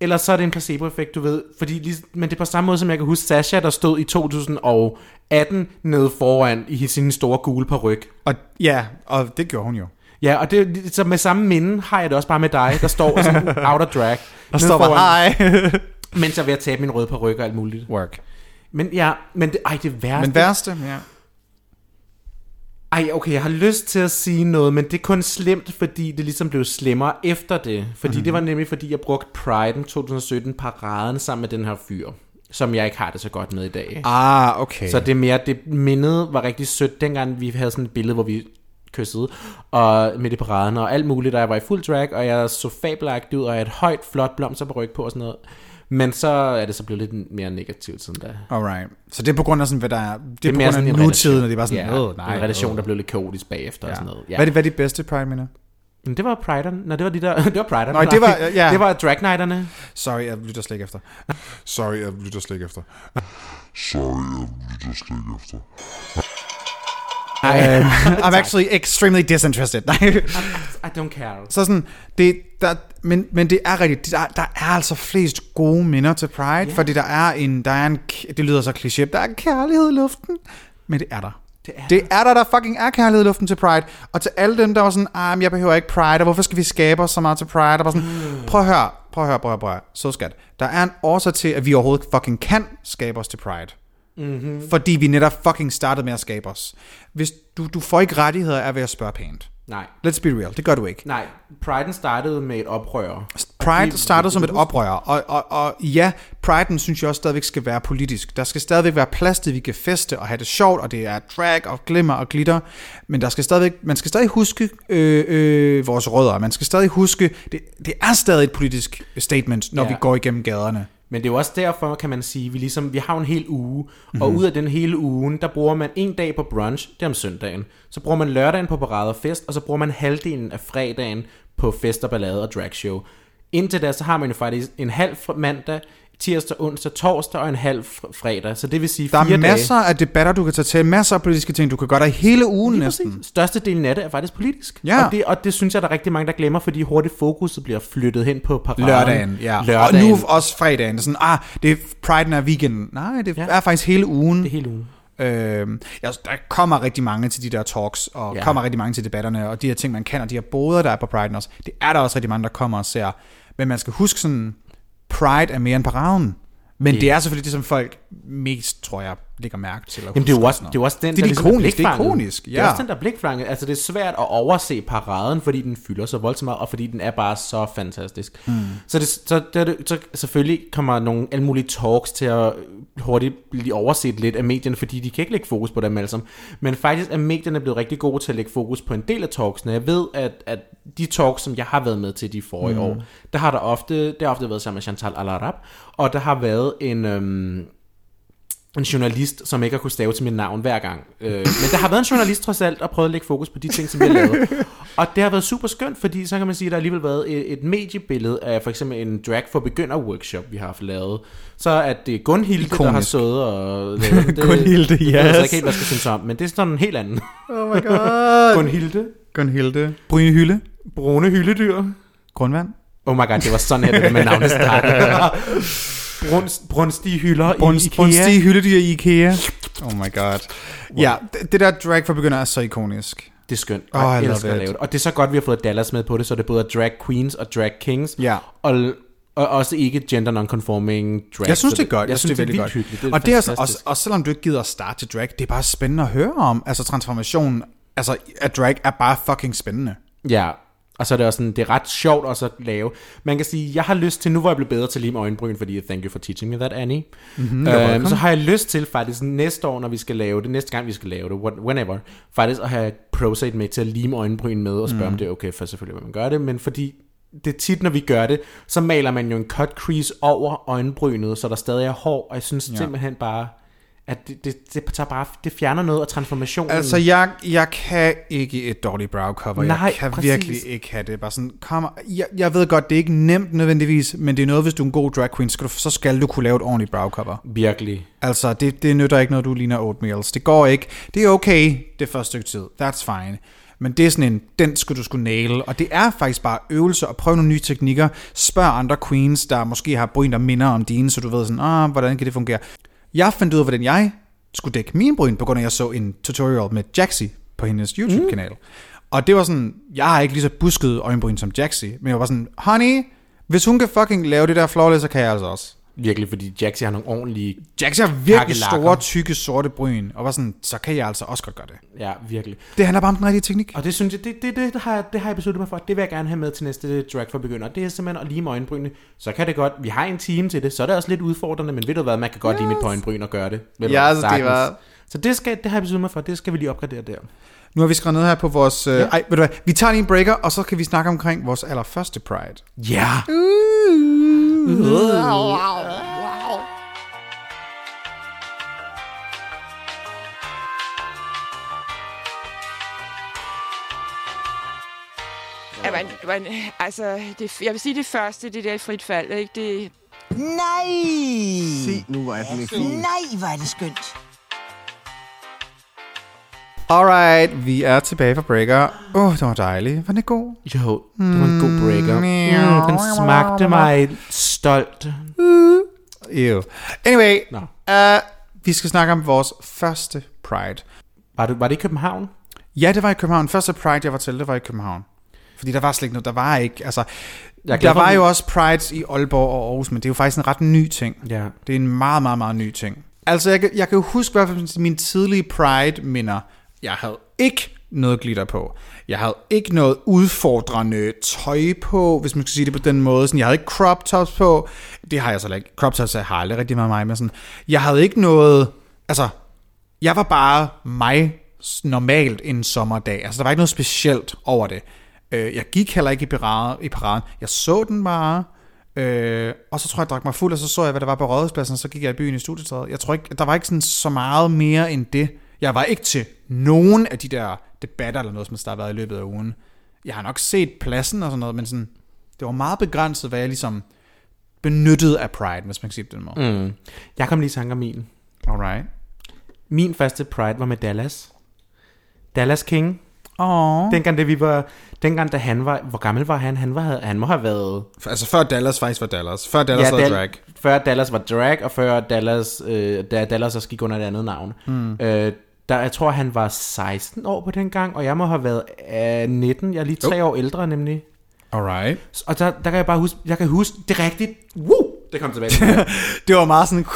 eller så er det en placebo-effekt, du ved. Fordi, ligesom- men det er på samme måde, som jeg kan huske Sasha, der stod i 2018 nede foran i sin store gule paryk. Og, ja, og det gjorde hun jo. Ja, og det, så med samme minde har jeg det også bare med dig, der står sådan out of drag. Der står bare, hej. Mens jeg er ved at tabe min røde paryk og alt muligt. Work. Men ja, men det, ej, det værste. Men værste, ja. Ej, okay, jeg har lyst til at sige noget, men det er kun slemt, fordi det ligesom blev slemmere efter det. Fordi mm-hmm. det var nemlig, fordi jeg brugte Pride 2017 paraden sammen med den her fyr, som jeg ikke har det så godt med i dag. Ah, okay. Så det er mere, det mindet var rigtig sødt, dengang vi havde sådan et billede, hvor vi kyssede, og midt i paraden, og alt muligt, og jeg var i fuld drag, og jeg så fabelagtig ud, og jeg havde et højt, flot blomster på ryg på og sådan noget. Men så er det så blevet lidt mere negativt siden da. Alright. Så det er på grund af sådan, hvad der er... Det er, Det er på mere grund af en nutiden, og det var sådan, ja, nej. en relation, der blev lidt kaotisk bagefter ja. og sådan noget. Ja. Hvad, er det, hvad er de bedste Pride-minder? Men det var Pride'erne. Nej, det var de der... det var Pride'erne. Nå, det var- ja. Det var Drag Night'erne. Sorry, jeg lytter slet ikke efter. Sorry, jeg lytter slet ikke efter. Sorry, jeg lytter slet ikke efter. I'm actually extremely disinterested. Nej. I don't care. Så sådan, det, der, men, men det er rigtigt, der, der er altså flest gode minder til Pride, yeah. fordi der er en, der er en, det lyder så kliché, der er en kærlighed i luften, men det er der. Det er det er der, der fucking er kærlighed i luften til Pride. Og til alle dem, der var sådan, ah, jeg behøver ikke Pride, og hvorfor skal vi skabe os så meget til Pride? Og bare sådan, Mm. prøv at høre, prøv at høre, prøv at høre, prøv at høre. Så skat. Der er en årsag til, at vi overhovedet fucking kan skabe os til Pride. Mm-hmm. Fordi vi netop fucking startede med at skabe os. Hvis du, du får ikke rettigheder af ved at spørge pænt. Nej. Let's be real, det gør du ikke. Nej, Pride'en startede med et oprør. Pride startede som et oprør, og, og, og ja, Pride'en synes jeg også stadigvæk skal være politisk. Der skal stadigvæk være plads til, at vi kan feste og have det sjovt, og det er drag og glimmer og glitter, men der skal stadigvæk, man skal stadig huske øh, øh, vores rødder. Man skal stadig huske, det, det er stadig et politisk statement, når Ja. vi går igennem gaderne. Men det er jo også derfor, kan man sige, vi ligesom, vi har en hel uge, Mhm. og ud af den hele ugen, der bruger man en dag på brunch, det er om søndagen. Så bruger man lørdagen på parade og fest, og så bruger man halvdelen af fredagen på fest og ballade og dragshow. Indtil da, så har man jo faktisk en halv mandag, tirsdag, onsdag, torsdag og en halv fr- fredag. Så det vil sige Der fire er masser af debatter, du kan tage til, masser af politiske ting, du kan gøre dig hele ugen Lige næsten. præcis. Størstedelen af det er faktisk politisk. Ja. Og, det, og det synes jeg, der er rigtig mange, der glemmer, fordi hurtigt fokuset bliver flyttet hen på paraden. Lørdagen, ja. Lørdagen. Og nu også fredagen. Det er sådan, ah, det er Pride'en er weekenden. Nej, det Ja. er faktisk hele ugen. Det er hele ugen. Øhm, ja, der kommer rigtig mange til de der talks, og ja. kommer rigtig mange til debatterne, og de her ting, man kan, og de her boder, der er på Pride også. Det er der også rigtig mange, der kommer og ser. Men man skal huske sådan, Pride er mere end paraden. Men Det- er selvfølgelig det, som folk mest, tror jeg, lægger mærke til. Jamen, det er også, det er også den, Det er der ligesom ikonisk, det er ikonisk, Det er ja. også den, der er blikfanget. Altså, det er svært at overse paraden, fordi den fylder så voldsomt meget, og fordi den er bare så fantastisk. Mm. Så, det, så, det, så selvfølgelig kommer nogle alle mulige talks til at hurtigt blive overset lidt af medierne, fordi de kan ikke lægge fokus på dem alle sammen. Men faktisk er medierne blevet rigtig gode til at lægge fokus på en del af talksene. Jeg ved, at, at de talks, som jeg har været med til de forrige mm. år, der har der ofte, det har ofte været sammen med Chantal Alarab, og der har været en... Øhm, en journalist, som ikke har kunne stave til mit navn hver gang. Øh, men der har været en journalist trods alt, og prøvet at lægge fokus på de ting, som vi har lavet. Og det har været super skønt, fordi så kan man sige, at der har alligevel været et, et mediebillede af for eksempel en drag for begynder workshop, vi har haft lavet. Så at det er Gunhilde, der har Ikonisk. siddet og... lavet det, Gunhilde, det, Jeg ved altså yes. ikke helt, hvad jeg skal synes om, men det er sådan en helt anden. Oh my god. Gunhilde. Gunhilde. Bryne Hylde. Brune hyldedyr. Grundvand. Oh my god, det var sådan her, det der med navnet startede. Brunst, brunstige hylder i Brunst, IKEA. brunstige hyldedyr i IKEA. Oh my god. Ja, det, det der drag for begynder er så ikonisk. Det er skønt. Oh, I jeg elsker at lave det. Og det er så godt, vi har fået Dallas med på det, så det både er drag queens og drag kings. Ja. Og, og også ikke gender non-conforming drag. Jeg synes, det er godt. Jeg, synes, det er vildt vildt hyggeligt. Det er og, det er også, også, selvom du ikke gider at starte til drag, det er bare spændende at høre om. Altså transformationen altså, af drag er bare fucking spændende. Ja, og så er det også sådan, det er ret sjovt også at lave. Man kan sige, jeg har lyst til, nu hvor jeg blevet bedre til at lime øjenbryn, fordi thank you for teaching me that, Annie. Mm-hmm, øhm, så har jeg lyst til faktisk næste år, når vi skal lave det, næste gang vi skal lave det, whenever, faktisk at have Prosate med til at lime øjenbryn med og spørge, mm. om det er okay for selvfølgelig, at man gør det, men fordi det er tit, når vi gør det, så maler man jo en cut crease over øjenbrynet, så der stadig er hår, og jeg synes ja. simpelthen bare, at det, det, det, tager bare, det fjerner noget af transformationen. Altså, jeg, jeg kan ikke et dårligt brow cover. Nej, jeg kan præcis. virkelig ikke have det. Bare sådan, kom, jeg, jeg ved godt, det er ikke nemt nødvendigvis, men det er noget, hvis du er en god drag queen, skal du, så skal du kunne lave et ordentligt brow cover. Virkelig. Altså, det, det nytter ikke, når du ligner oatmeals. Det går ikke. Det er okay det første stykke tid. That's fine. Men det er sådan en, den skulle du skulle næle. Og det er faktisk bare øvelse og prøve nogle nye teknikker. Spørg andre queens, der måske har bryn, der minder om dine, så du ved sådan, ah, hvordan kan det fungere. Jeg fandt ud af, hvordan jeg skulle dække min bryn, på grund af, at jeg så en tutorial med Jaxi på hendes YouTube-kanal. Mm. Og det var sådan, jeg har ikke lige så busket øjenbryn som Jaxi, men jeg var sådan, honey, hvis hun kan fucking lave det der flawless, så kan jeg altså også. Virkelig, fordi Jaxi har nogle ordentlige... Jaxi har virkelig store, tykke, sorte bryn, og var sådan, så kan jeg altså også godt gøre det. Ja, virkelig. Det handler bare om den rigtige teknik. Og det synes jeg, det, det, det, har, jeg- det har jeg besluttet mig for. Det vil jeg gerne have med til næste drag for begynder. Det er simpelthen at lime øjenbrynene. Så kan det godt, vi har en time til det, så er det også lidt udfordrende, men ved du hvad, man kan godt lime et på øjenbryn og gøre det. Ja, altså, det var- Så det, skal, det har jeg besluttet mig for, det skal vi lige opgradere der. Nu har vi skrevet ned her på vores... Øh, Ja. ej, ved du hvad, vi tager lige en breaker, og så kan vi snakke omkring vores allerførste Pride. Ja! Jamen, man, altså, det, jeg vil sige det første, det der i frit fald, ikke? Det, Nej! Se nu, er den ikke fin. Nej, hvor er det skønt. Alright, vi er tilbage fra breaker. Åh, oh, det var dejligt. Var det god? Jo, det var en god breaker. Mm, den smagte mig stolt. Ew. Anyway, Nå. uh, vi skal snakke om vores første Pride. Var, du, var det i København? Ja, det var i København. Første Pride, jeg var til, det var i København. Fordi der var slet ikke noget, der var ikke, altså... Jeg er der var jo også Prides i Aalborg og Aarhus, men det er jo faktisk en ret ny ting. Ja. Det er en meget, meget, meget ny ting. Altså, jeg, kan- jeg kan jo huske i hvert fald mine tidlige Pride-minder. Jeg havde ikke noget glitter på. Jeg havde ikke noget udfordrende tøj på, hvis man skal sige det på den måde. Sådan, jeg havde ikke crop tops på. Det har jeg så ikke. Crop tops har aldrig rigtig meget mig med. Sådan. Jeg havde ikke noget... Altså, jeg var bare mig normalt en sommerdag. Altså, der var ikke noget specielt over det. Øh, jeg gik heller ikke i paraden. i paraden. Jeg så den bare. Øh, og så tror jeg, jeg drak mig fuld, og så så jeg, hvad der var på rådhuspladsen, og så gik jeg i byen i studietræet. Jeg tror ikke, der var ikke sådan så meget mere end det. Jeg var ikke til nogen af de der debatter eller noget, som der har været i løbet af ugen. Jeg har nok set pladsen og sådan noget, men sådan, det var meget begrænset, hvad jeg ligesom benyttede af Pride, hvis man kan sige det den måde. Mm. Jeg kom lige i tanke om min. Alright. Min første Pride var med Dallas. Dallas King. Åh. Dengang, da vi var, dengang da han var, hvor gammel var han? Han, var, han må have været... Altså før Dallas faktisk var Dallas. Før Dallas ja, var Dal- drag. Før Dallas var drag, og før Dallas, øh, da Dallas også gik under et andet navn. Mm. Øh, der, jeg tror, han var 16 år på den gang, og jeg må have været øh, 19. Jeg er lige tre år ældre nemlig. Alright. Og der, der kan jeg bare huske, jeg kan huske det rigtigt. Woo! Det kom tilbage. til. Det var meget sådan,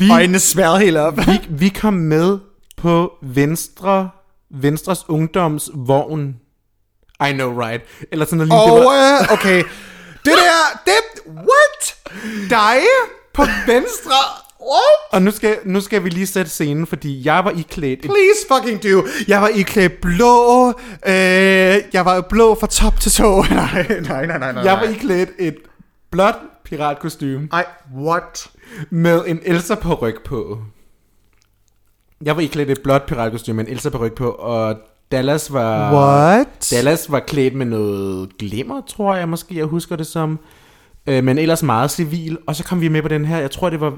vi, øjnene sværede helt op. vi, vi kom med på Venstre, Venstres ungdomsvogn. I know, right? Eller sådan noget Og lignende. Det var- okay, det der, det, what? Dig på venstre? What? Og nu skal, nu skal vi lige sætte scenen, fordi jeg var iklædt Please fucking do. Jeg var iklædt blå. Øh, jeg var blå fra top til tå. nej, nej, nej, nej, nej. Jeg var iklædt et blåt piratkostume Ej, what? med en Elsa på ryg på. Jeg var iklædt et blåt piratkostume med en Elsa på ryg på, og Dallas var... What? Dallas var klædt med noget glimmer, tror jeg måske, jeg husker det som. Øh, men ellers meget civil. Og så kom vi med på den her, jeg tror det var...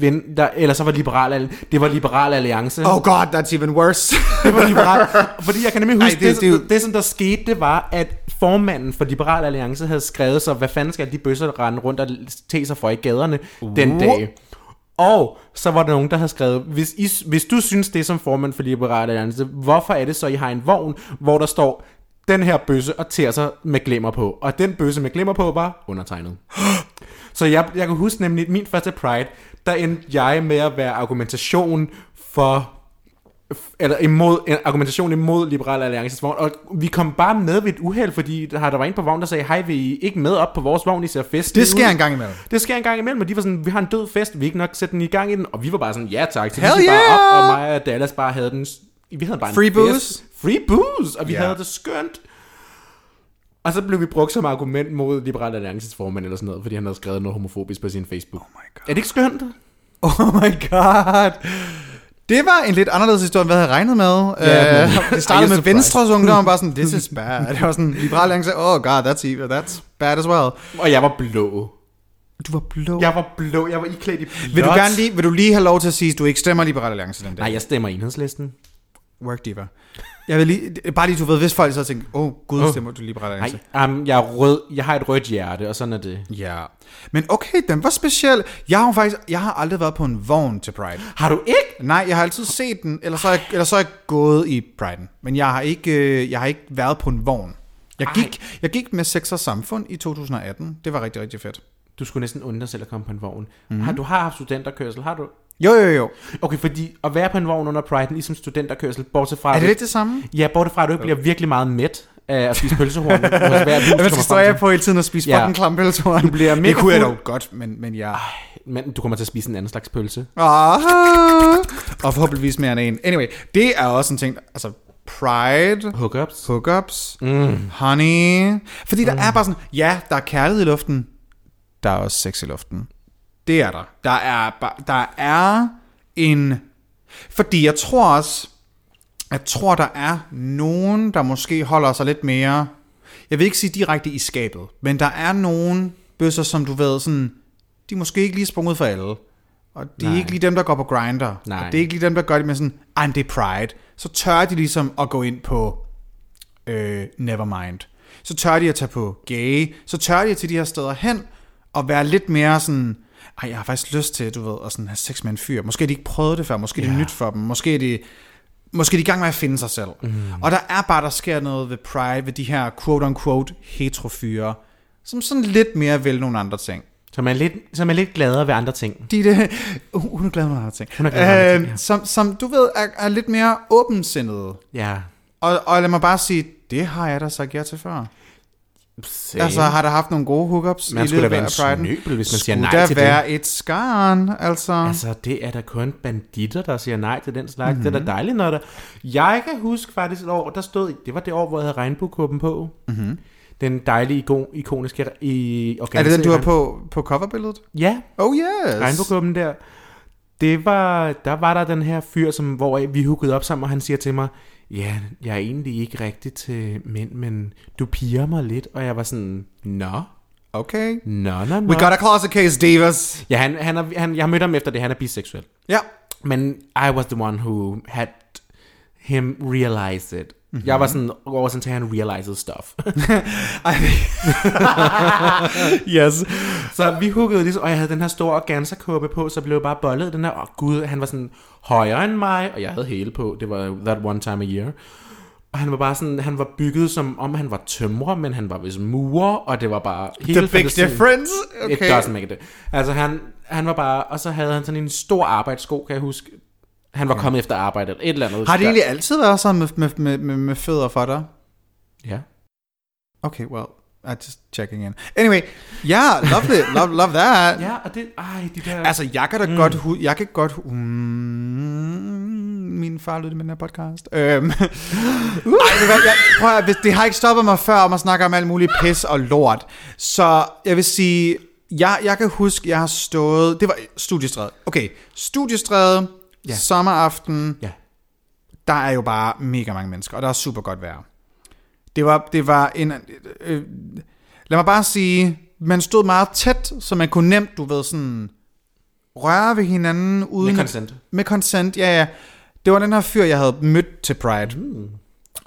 Ven, der, eller så var Liberal, Al- det var Liberal Alliance. Oh god, that's even worse. Det var liberal. Fordi jeg kan nemlig huske, Ej, det- det, det det, som der skete, det var, at formanden for Liberal Alliance havde skrevet sig, hvad fanden skal de bøsser rende rundt og te sig for i gaderne uh. den dag. Og så var der nogen, der havde skrevet, hvis, I, hvis du synes det er som formand for Liberale Alliance, hvorfor er det så, I har en vogn, hvor der står, den her bøsse og tærer sig med glimmer på. Og den bøsse med glimmer på var undertegnet. Så jeg, jeg kan huske nemlig, min første Pride, der endte jeg med at være argumentation for eller imod, en argumentation imod Liberale Alliances vogn, og vi kom bare med ved et uheld, fordi der, der var en på vognen, der sagde, hej, vil I ikke med op på vores vogn, I ser fest. Det sker en gang imellem. Det sker en gang imellem, og de var sådan, vi har en død fest, vi ikke nok sætte den i gang i den, og vi var bare sådan, ja tak, så Hell vi gik bare yeah! op, og mig og Dallas bare havde den, vi havde bare Free en booze? fest. Free booze, og vi Ja. havde det skønt. Og så blev vi brugt som argument mod Liberale Alliances formand eller sådan noget, fordi han havde skrevet noget homofobisk på sin Facebook. Oh my God. Er det ikke skønt? Oh my god. Det var en lidt anderledes historie, end hvad jeg havde regnet med. Ja, uh, men- det startede med Venstres ungdom, bare sådan, this is bad. Det var sådan, Liberal Alliance, oh god, that's evil, that's bad as well. Og jeg var blå. Du var blå. Jeg var blå, jeg var iklædt i blåt. Vil du gerne lige, vil du lige have lov til at sige, at du ikke stemmer Liberal Alliance den dag? Nej, jeg stemmer enhedslisten. Work diva. Jeg vil lige, bare lige, du ved, hvis folk så tænker, åh, oh, gud, Åh. stemmer du Liberal Alliance? Nej, um, jeg er rød. Jeg har et rødt hjerte, og sådan er det. Ja. Men okay, den var speciel. Jeg har faktisk, jeg har aldrig været på en vogn til Pride. Har du ikke? Nej, jeg har altid set den, eller så er jeg, eller så er jeg gået i Pride'en. Men jeg har ikke, øh, jeg har ikke været på en vogn. Jeg gik, jeg gik med Sex og Samfund i 2018. Det var rigtig, rigtig fedt. Du skulle næsten undre selv at komme på en vogn. Mm-hmm. Har, du har haft studenterkørsel, har du? Jo, jo, jo. Okay, fordi at være på en vogn under Pride, ligesom studenterkørsel, bortset fra... Er det lidt det samme? Ja, bortset fra, at du ikke bliver virkelig meget mæt af at spise pølsehorn. Jeg kommer skal stå til. på hele tiden og spise Ja. fucking klampølsehorn. Du bliver mega Det kunne jeg dog godt, men, men jeg... Men du kommer til at spise en anden slags pølse. Ah, og forhåbentligvis mere end en. Anyway, det er også en ting, altså pride, Hookups. hookups, mm. honey. Fordi der er bare sådan, ja, der er kærlighed i luften, der er også sex i luften. Det er der. Der er, der er en... Fordi jeg tror også, jeg tror, der er nogen, der måske holder sig lidt mere... Jeg vil ikke sige direkte i skabet, men der er nogen bøsser, som du ved, sådan, de er måske ikke lige sprunget for alle. Og det er Nej. ikke lige dem, der går på grinder. Nej. Og det er ikke lige dem, der gør det med sådan, ej, men det er pride. Så tør de ligesom at gå ind på øh, Nevermind. Så tør de at tage på gay. Så tør de at til de her steder hen og være lidt mere sådan, ej, jeg har faktisk lyst til, du ved, at sådan have sex med en fyr. Måske de ikke prøvet det før, måske er det Ja. nyt for dem, måske er det, måske er de i gang med at finde sig selv. Mm. Og der er bare, der sker noget ved Pride, ved de her quote-unquote heterofyre, som sådan lidt mere vil nogle andre ting. Så man er lidt, man er lidt gladere ved andre ting. De, det, hun er glad med andre ting. Hun er glad andre ting, Øhm, ja. som, som du ved, er, er lidt mere åbensindede. Ja. Og, og lad mig bare sige, det har jeg da sagt ja til før. Same. Altså, har der haft nogle gode hookups Man i skulle da løbet være af en snøbel, hvis man siger Skulle nej der til være et skarn, altså? Altså, det er da kun banditter, der siger nej til den slags. Mm-hmm. Det er Mhm. da dejligt, når der... Jeg kan huske faktisk et år, der stod... Det var det år, hvor jeg havde regnbuekåben på. Mm-hmm. Den dejlige, ikon, ikoniske i Mhm. er det den, du har på, på coverbilledet? Ja, Oh yes! regnbuekåben der. Det var... Der var der den her fyr, som, hvor vi hookede op sammen, og han siger til mig, ja, jeg er egentlig ikke rigtig til mænd, men du piger mig lidt. Og jeg var sådan, nå, Okay. nå, nå, nå. We got a closet case, divas. Ja, han, han er, han, jeg har mødt ham efter det, han er biseksuel. Ja. Men I was the one who had him realize it. Mm-hmm. Jeg var sådan over sådan til, han realized stuff. yes. så vi huggede ligesom, og jeg havde den her store organza-kåbe på, så blev jeg bare bollet den her, og gud, han var sådan højere end mig, og jeg havde hele på, det var that one time a year. Og han var bare sådan, han var bygget som om han var tømrer, men han var vist murer, og det var bare hele The big difference. It Okay. doesn't make it. Altså han, han var bare, og så havde han sådan en stor arbejdssko, kan jeg huske. Han var kommet efter arbejde, eller et eller andet. Har det egentlig altid været sådan med, med, med, med, med fødder for dig? Ja. Okay, well, I'm just checking in. Anyway, yeah, lovely, love, love that. Ja, og det, ej, de der... Altså, jeg kan da mm. godt, hu- jeg kan godt, mm, min far lytter med den her podcast. Øhm. Ej, ved du hvad, jeg, prøv at, hvis, det har ikke stoppet mig før om at snakke om alt muligt pis og lort. Så jeg vil sige, jeg, jeg kan huske, jeg har stået, det var studiestræde. Okay, studiestræde, Ja. sommeraften, Ja. der er jo bare mega mange mennesker, og der er super godt vejr. Det var, det var en... Øh, lad mig bare sige, man stod meget tæt, så man kunne nemt, du ved, sådan røre ved hinanden uden... Med consent. Med consent, ja, ja. Det var den her fyr, jeg havde mødt til Pride. Mm.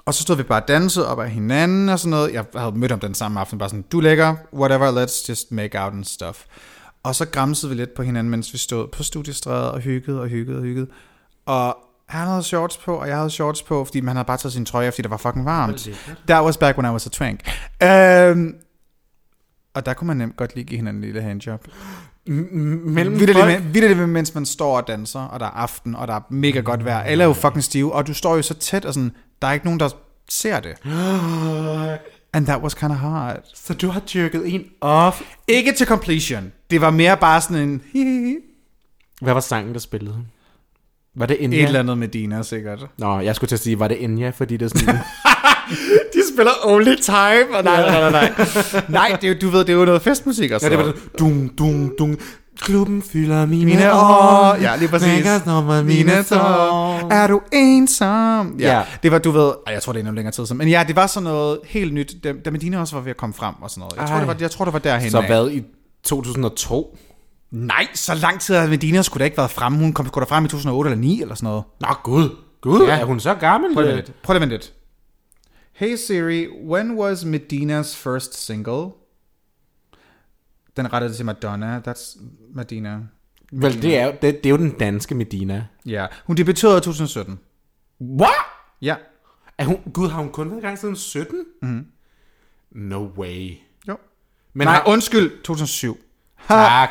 Og så stod vi bare og dansede op af hinanden og sådan noget. Jeg havde mødt ham den samme aften, bare sådan, du er lækker, whatever, let's just make out and stuff. Og så græmsede vi lidt på hinanden, mens vi stod på studiestrædet og hyggede og hyggede og hyggede. Og han havde shorts på, og jeg havde shorts på, fordi man havde bare taget sin trøje af, fordi det var fucking varmt. That was back when I was a twink. Um, og der kunne man nemt godt lige give hinanden en lille handjob. Mellem vildt det, mens man står og danser, og der er aften, og der er mega godt vejr. Alle er jo fucking stive, og du står jo så tæt, og sådan, der er ikke nogen, der ser det. And that was kind of hard. så du har tyrket en off. Ikke til completion. Det var mere bare sådan en... hihihi. Hvad var sangen, der spillede? Var det Enya? Et eller andet med Dina, sikkert. Nå, jeg skulle til at sige, var det Enya, fordi det er sådan... De spiller Only Time, og nej, nej, nej, nej. nej, det er, jo- du ved, det er jo noget festmusik også. ja, det var. Dung, dung, dung. Klubben fylder mine, Mine år. Ja, lige præcis. Smækker snor mine tår. Er du ensom? Ja, Ja. det var, du ved, ej, jeg tror, det er endnu længere tid siden, men ja, det var sådan noget helt nyt, da, da Medina også var ved at komme frem og sådan noget. Jeg tror, Ej. det var, jeg tror, det var derhen. Så hvad i 2002? Nej, så lang tid havde Medina skulle da ikke været fremme. Hun kom sgu da frem i 2008 eller 9 eller sådan noget. Nå, gud. Gud, Ja. er hun så gammel? Prøv lige lidt. Prøv lige at vente lidt. Hey Siri, when was Medina's first single? Den rettede til Madonna. That's Medina. Vel, det er, jo, det, det er jo den danske Medina. Ja, hun debuterede i 2017. What? Ja. Er hun, gud, har hun kun været i gang siden 17? Mm. No way. Jo. Men Nej, har, undskyld, 2007. tak.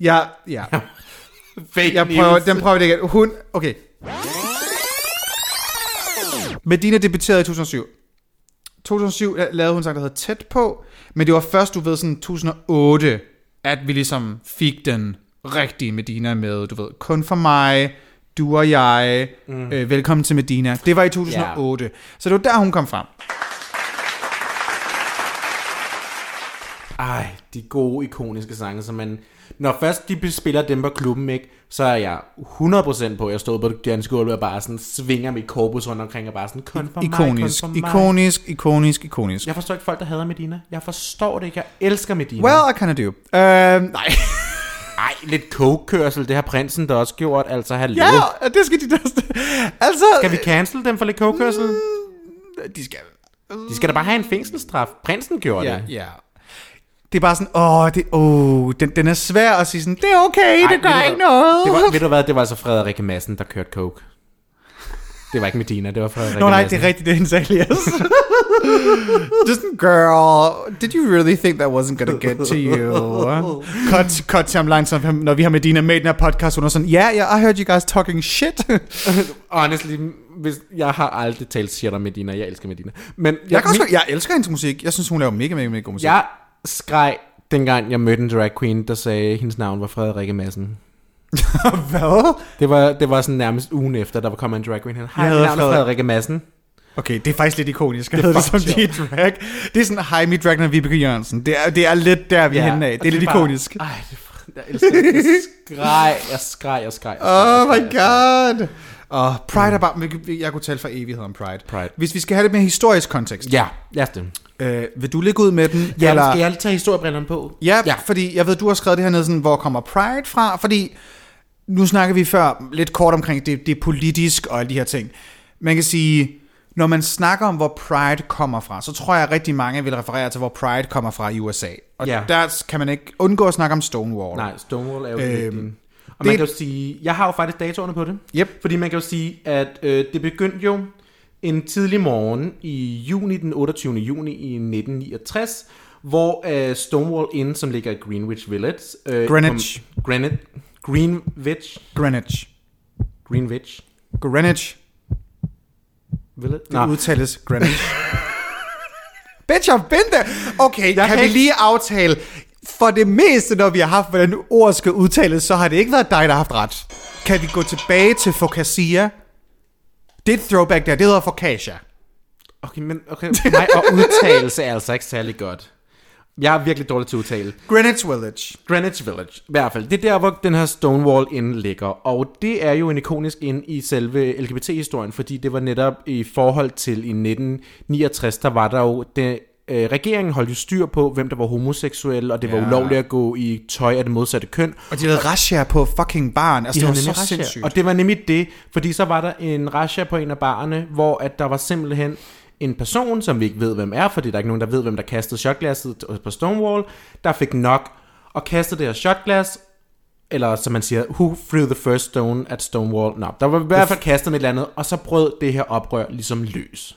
Ja, ja. Fake Jeg prøver, news. den prøver det igen. Hun, okay. Medina debuterede i 2007. 2007 la- lavede hun en sang, der hedder Tæt på, men det var først, du ved, sådan 2008, at vi ligesom fik den rigtige Medina med, du ved, kun for mig, du og jeg, mm. øh, velkommen til Medina. Det var i 2008. Yeah. Så det var der, hun kom frem. Ej, de gode, ikoniske sange, som man... Når først de spiller dem på klubben, ikke, så er jeg 100% på, at jeg stod på det danske gulv og bare sådan svinger mit korpus rundt omkring og bare sådan, kun for Ikonisk, mig, kun for mig. ikonisk, ikonisk, ikonisk. Jeg forstår ikke folk, der hader Medina. Jeg forstår det ikke. Jeg elsker Medina. Well, I kind of do. Uh, nej. Ej, lidt coke-kørsel, det har prinsen da også gjort. Altså, hallo. Ja, det skal de da... Altså... Skal vi cancel dem for lidt coke-kørsel? De skal... De skal da bare have en fængselsstraf. Prinsen gjorde Ja, det. ja. Det er bare sådan, åh, det, åh den, den er svær at sige sådan, det er okay, Ej, det gør ikke noget. Det var, ved du hvad, det var altså Frederikke Madsen, der kørte coke. Det var ikke Medina, det var Frederikke Nå nej, Madsen. det er rigtigt, det er hendes alias. Just girl, did you really think that wasn't gonna get to you? cut, cut timeline, så når vi har Medina med i den her podcast, hun er sådan, yeah, yeah, I heard you guys talking shit. Honestly, hvis, jeg har aldrig talt shit om Medina. Jeg elsker Medina. Men jeg, jeg, kan også, min, jeg elsker hendes musik. Jeg synes, hun laver mega, mega, mega god musik. jeg skreg, dengang jeg mødte en drag queen, der sagde, at hendes navn var Frederikke Madsen. Hvad? Det var, det var sådan nærmest ugen efter, der var kommet en drag queen. Hej, Jeg mit navn er Frederik- Frederikke Madsen. Okay, det er faktisk lidt ikonisk. Det er det, det som de drag. Det er sådan, hej, mit drag er Vibeke Jørgensen. Det er, det er lidt der, vi er henne af. Det er og lidt bare- ikonisk. Ej, det er, jeg elsker det. Jeg skreg, jeg skreg, jeg skreg. jeg skreg, Oh my god. Og Pride er bare... Jeg kunne tale for evighed om Pride. Pride. Hvis vi skal have lidt mere historisk kontekst. Ja, lad os det. Øh, vil du lægge ud med den? Ja, eller? skal jeg tage historiebrillerne på? Ja, ja, fordi jeg ved, du har skrevet det her ned, sådan, hvor kommer Pride fra? Fordi nu snakker vi før lidt kort omkring, det, det politisk og alle de her ting. Man kan sige, når man snakker om, hvor Pride kommer fra, så tror jeg, at rigtig mange vil referere til, hvor Pride kommer fra i USA. Og Ja. der kan man ikke undgå at snakke om Stonewall. Nej, Stonewall er jo Øhm, øhm, Og det- man kan jo sige, jeg har jo faktisk datoerne på det. Yep. Fordi man kan jo sige, at øh, det begyndte jo en tidlig morgen i juni, den 28. juni i 1969, hvor øh, Stonewall Inn, som ligger i Greenwich Village... Øh, Greenwich. Kom, Greenwich. Greenwich. Greenwich. Greenwich. Greenwich. Village. Det udtales Greenwich. Bitch, I've been there. Okay, Jeg kan kan vi lige aftale, for det meste, når vi har haft, hvordan ord skal udtales, så har det ikke været dig, der har haft ret. Kan vi gå tilbage til Focaccia? Det et throwback der, det hedder Focaccia. Okay, men okay, mig og udtalelse er altså ikke særlig godt. Jeg er virkelig dårlig til at udtale. Greenwich Village. Greenwich Village, i hvert fald. Det er der, hvor den her Stonewall Inn ligger. Og det er jo en ikonisk ind i selve LGBT-historien, fordi det var netop i forhold til i 1969, der var der jo... Det, øh, regeringen holdt jo styr på, hvem der var homoseksuel, og det var Ja. ulovligt at gå i tøj af det modsatte køn. Og de lavede razzia på fucking barn. Altså, De det havde var nemlig så razzia. sindssygt. Og det var nemlig det, fordi så var der en razzia på en af barerne, hvor at der var simpelthen en person, som vi ikke ved, hvem er, fordi der er ikke nogen, der ved, hvem der kastede shotglasset på Stonewall, der fik nok. og kastede det her shotglas, eller som man siger, who threw the first stone at Stonewall? Nå, der var i hvert fald kastet med et eller andet, og så brød det her oprør ligesom løs.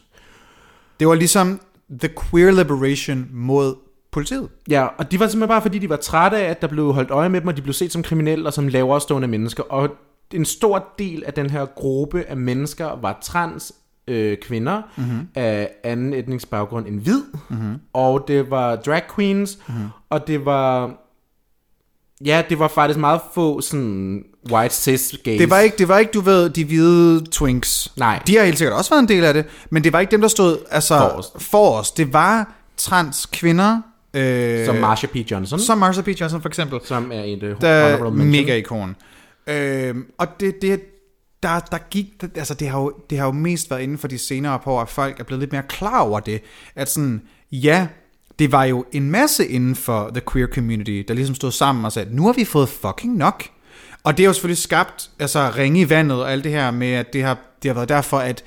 Det var ligesom the queer liberation mod politiet. Ja, og de var simpelthen bare fordi, de var trætte af, at der blev holdt øje med dem, og de blev set som kriminelle og som lavere stående mennesker. Og en stor del af den her gruppe af mennesker var trans øh, kvinder mm-hmm. af anden etnisk baggrund end hvid, mm-hmm. og det var drag queens, mm-hmm. og det var ja, det var faktisk meget få sådan white cis gays. Det var ikke, det var ikke du ved, de hvide twinks. Nej. De har helt sikkert også været en del af det, men det var ikke dem, der stod altså, Forrest. forrest. Det var trans kvinder, øh, som Marsha P. Johnson, som Marsha P. Johnson for eksempel, som er uh, der honorable mention. mega ikon. Øh, og det, det, der, der gik, altså det har, jo, det har jo mest været inden for de senere år, at folk er blevet lidt mere klar over det, at sådan, ja, det var jo en masse inden for the queer community, der ligesom stod sammen og sagde, nu har vi fået fucking nok. Og det har jo selvfølgelig skabt altså, ringe i vandet og alt det her med, at det har, det har været derfor, at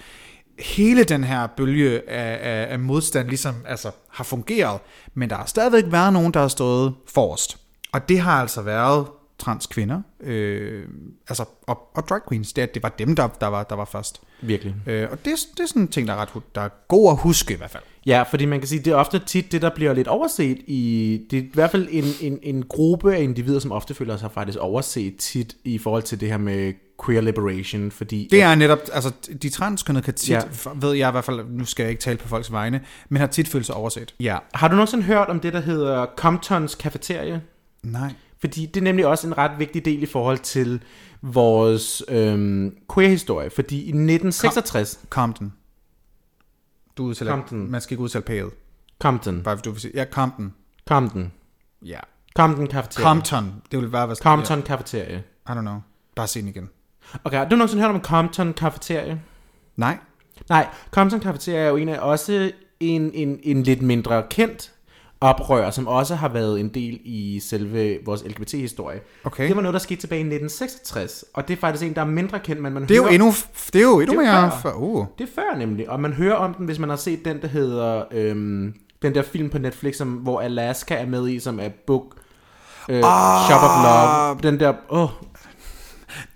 hele den her bølge af, af, af modstand ligesom altså, har fungeret, men der har stadigvæk været nogen, der har stået forrest. Og det har altså været trans kvinder, øh, altså, og, og drag queens, det, det var dem, der, der, var, der var først. Virkelig. Øh, og det, det er sådan en ting, der er, ret, der er god at huske i hvert fald. Ja, fordi man kan sige, det er ofte tit det, der bliver lidt overset i... Det er i hvert fald en, en, en gruppe af individer, som ofte føler sig faktisk overset tit i forhold til det her med queer liberation, fordi... Det er netop, altså de transkønnede kan tit, Ja. ved jeg i hvert fald, nu skal jeg ikke tale på folks vegne, men har tit følt sig overset. Ja. Har du nogensinde hørt om det, der hedder Comptons Cafeteria? Nej. Fordi det er nemlig også en ret vigtig del i forhold til vores øhm, queer-historie. Fordi i 1966... Compton. Du udtaler, Compton. man skal ikke udtale pælet. Compton. Bare du vil sige, ja, Compton. Compton. Ja. Compton Cafeteria. Compton. Det vil bare være Compton Cafeteria. I don't know. Bare se den igen. Okay, har du nogensinde hørt om Compton Cafeteria? Nej. Nej, Compton Cafeteria er jo en af også en, en, en lidt mindre kendt oprør, som også har været en del i selve vores LGBT-historie. Okay. Det var noget, der skete tilbage i 1966, og det er faktisk en, der er mindre kendt, men man Det er jo hører... endnu, det er jo endnu Det er jo mere... før. For, uh. Det er før nemlig, og man hører om den, hvis man har set den, der hedder... Øhm, den der film på Netflix, som, hvor Alaska er med i, som er Book... Øh, Ah. Shop of Love. Den der... Åh, oh,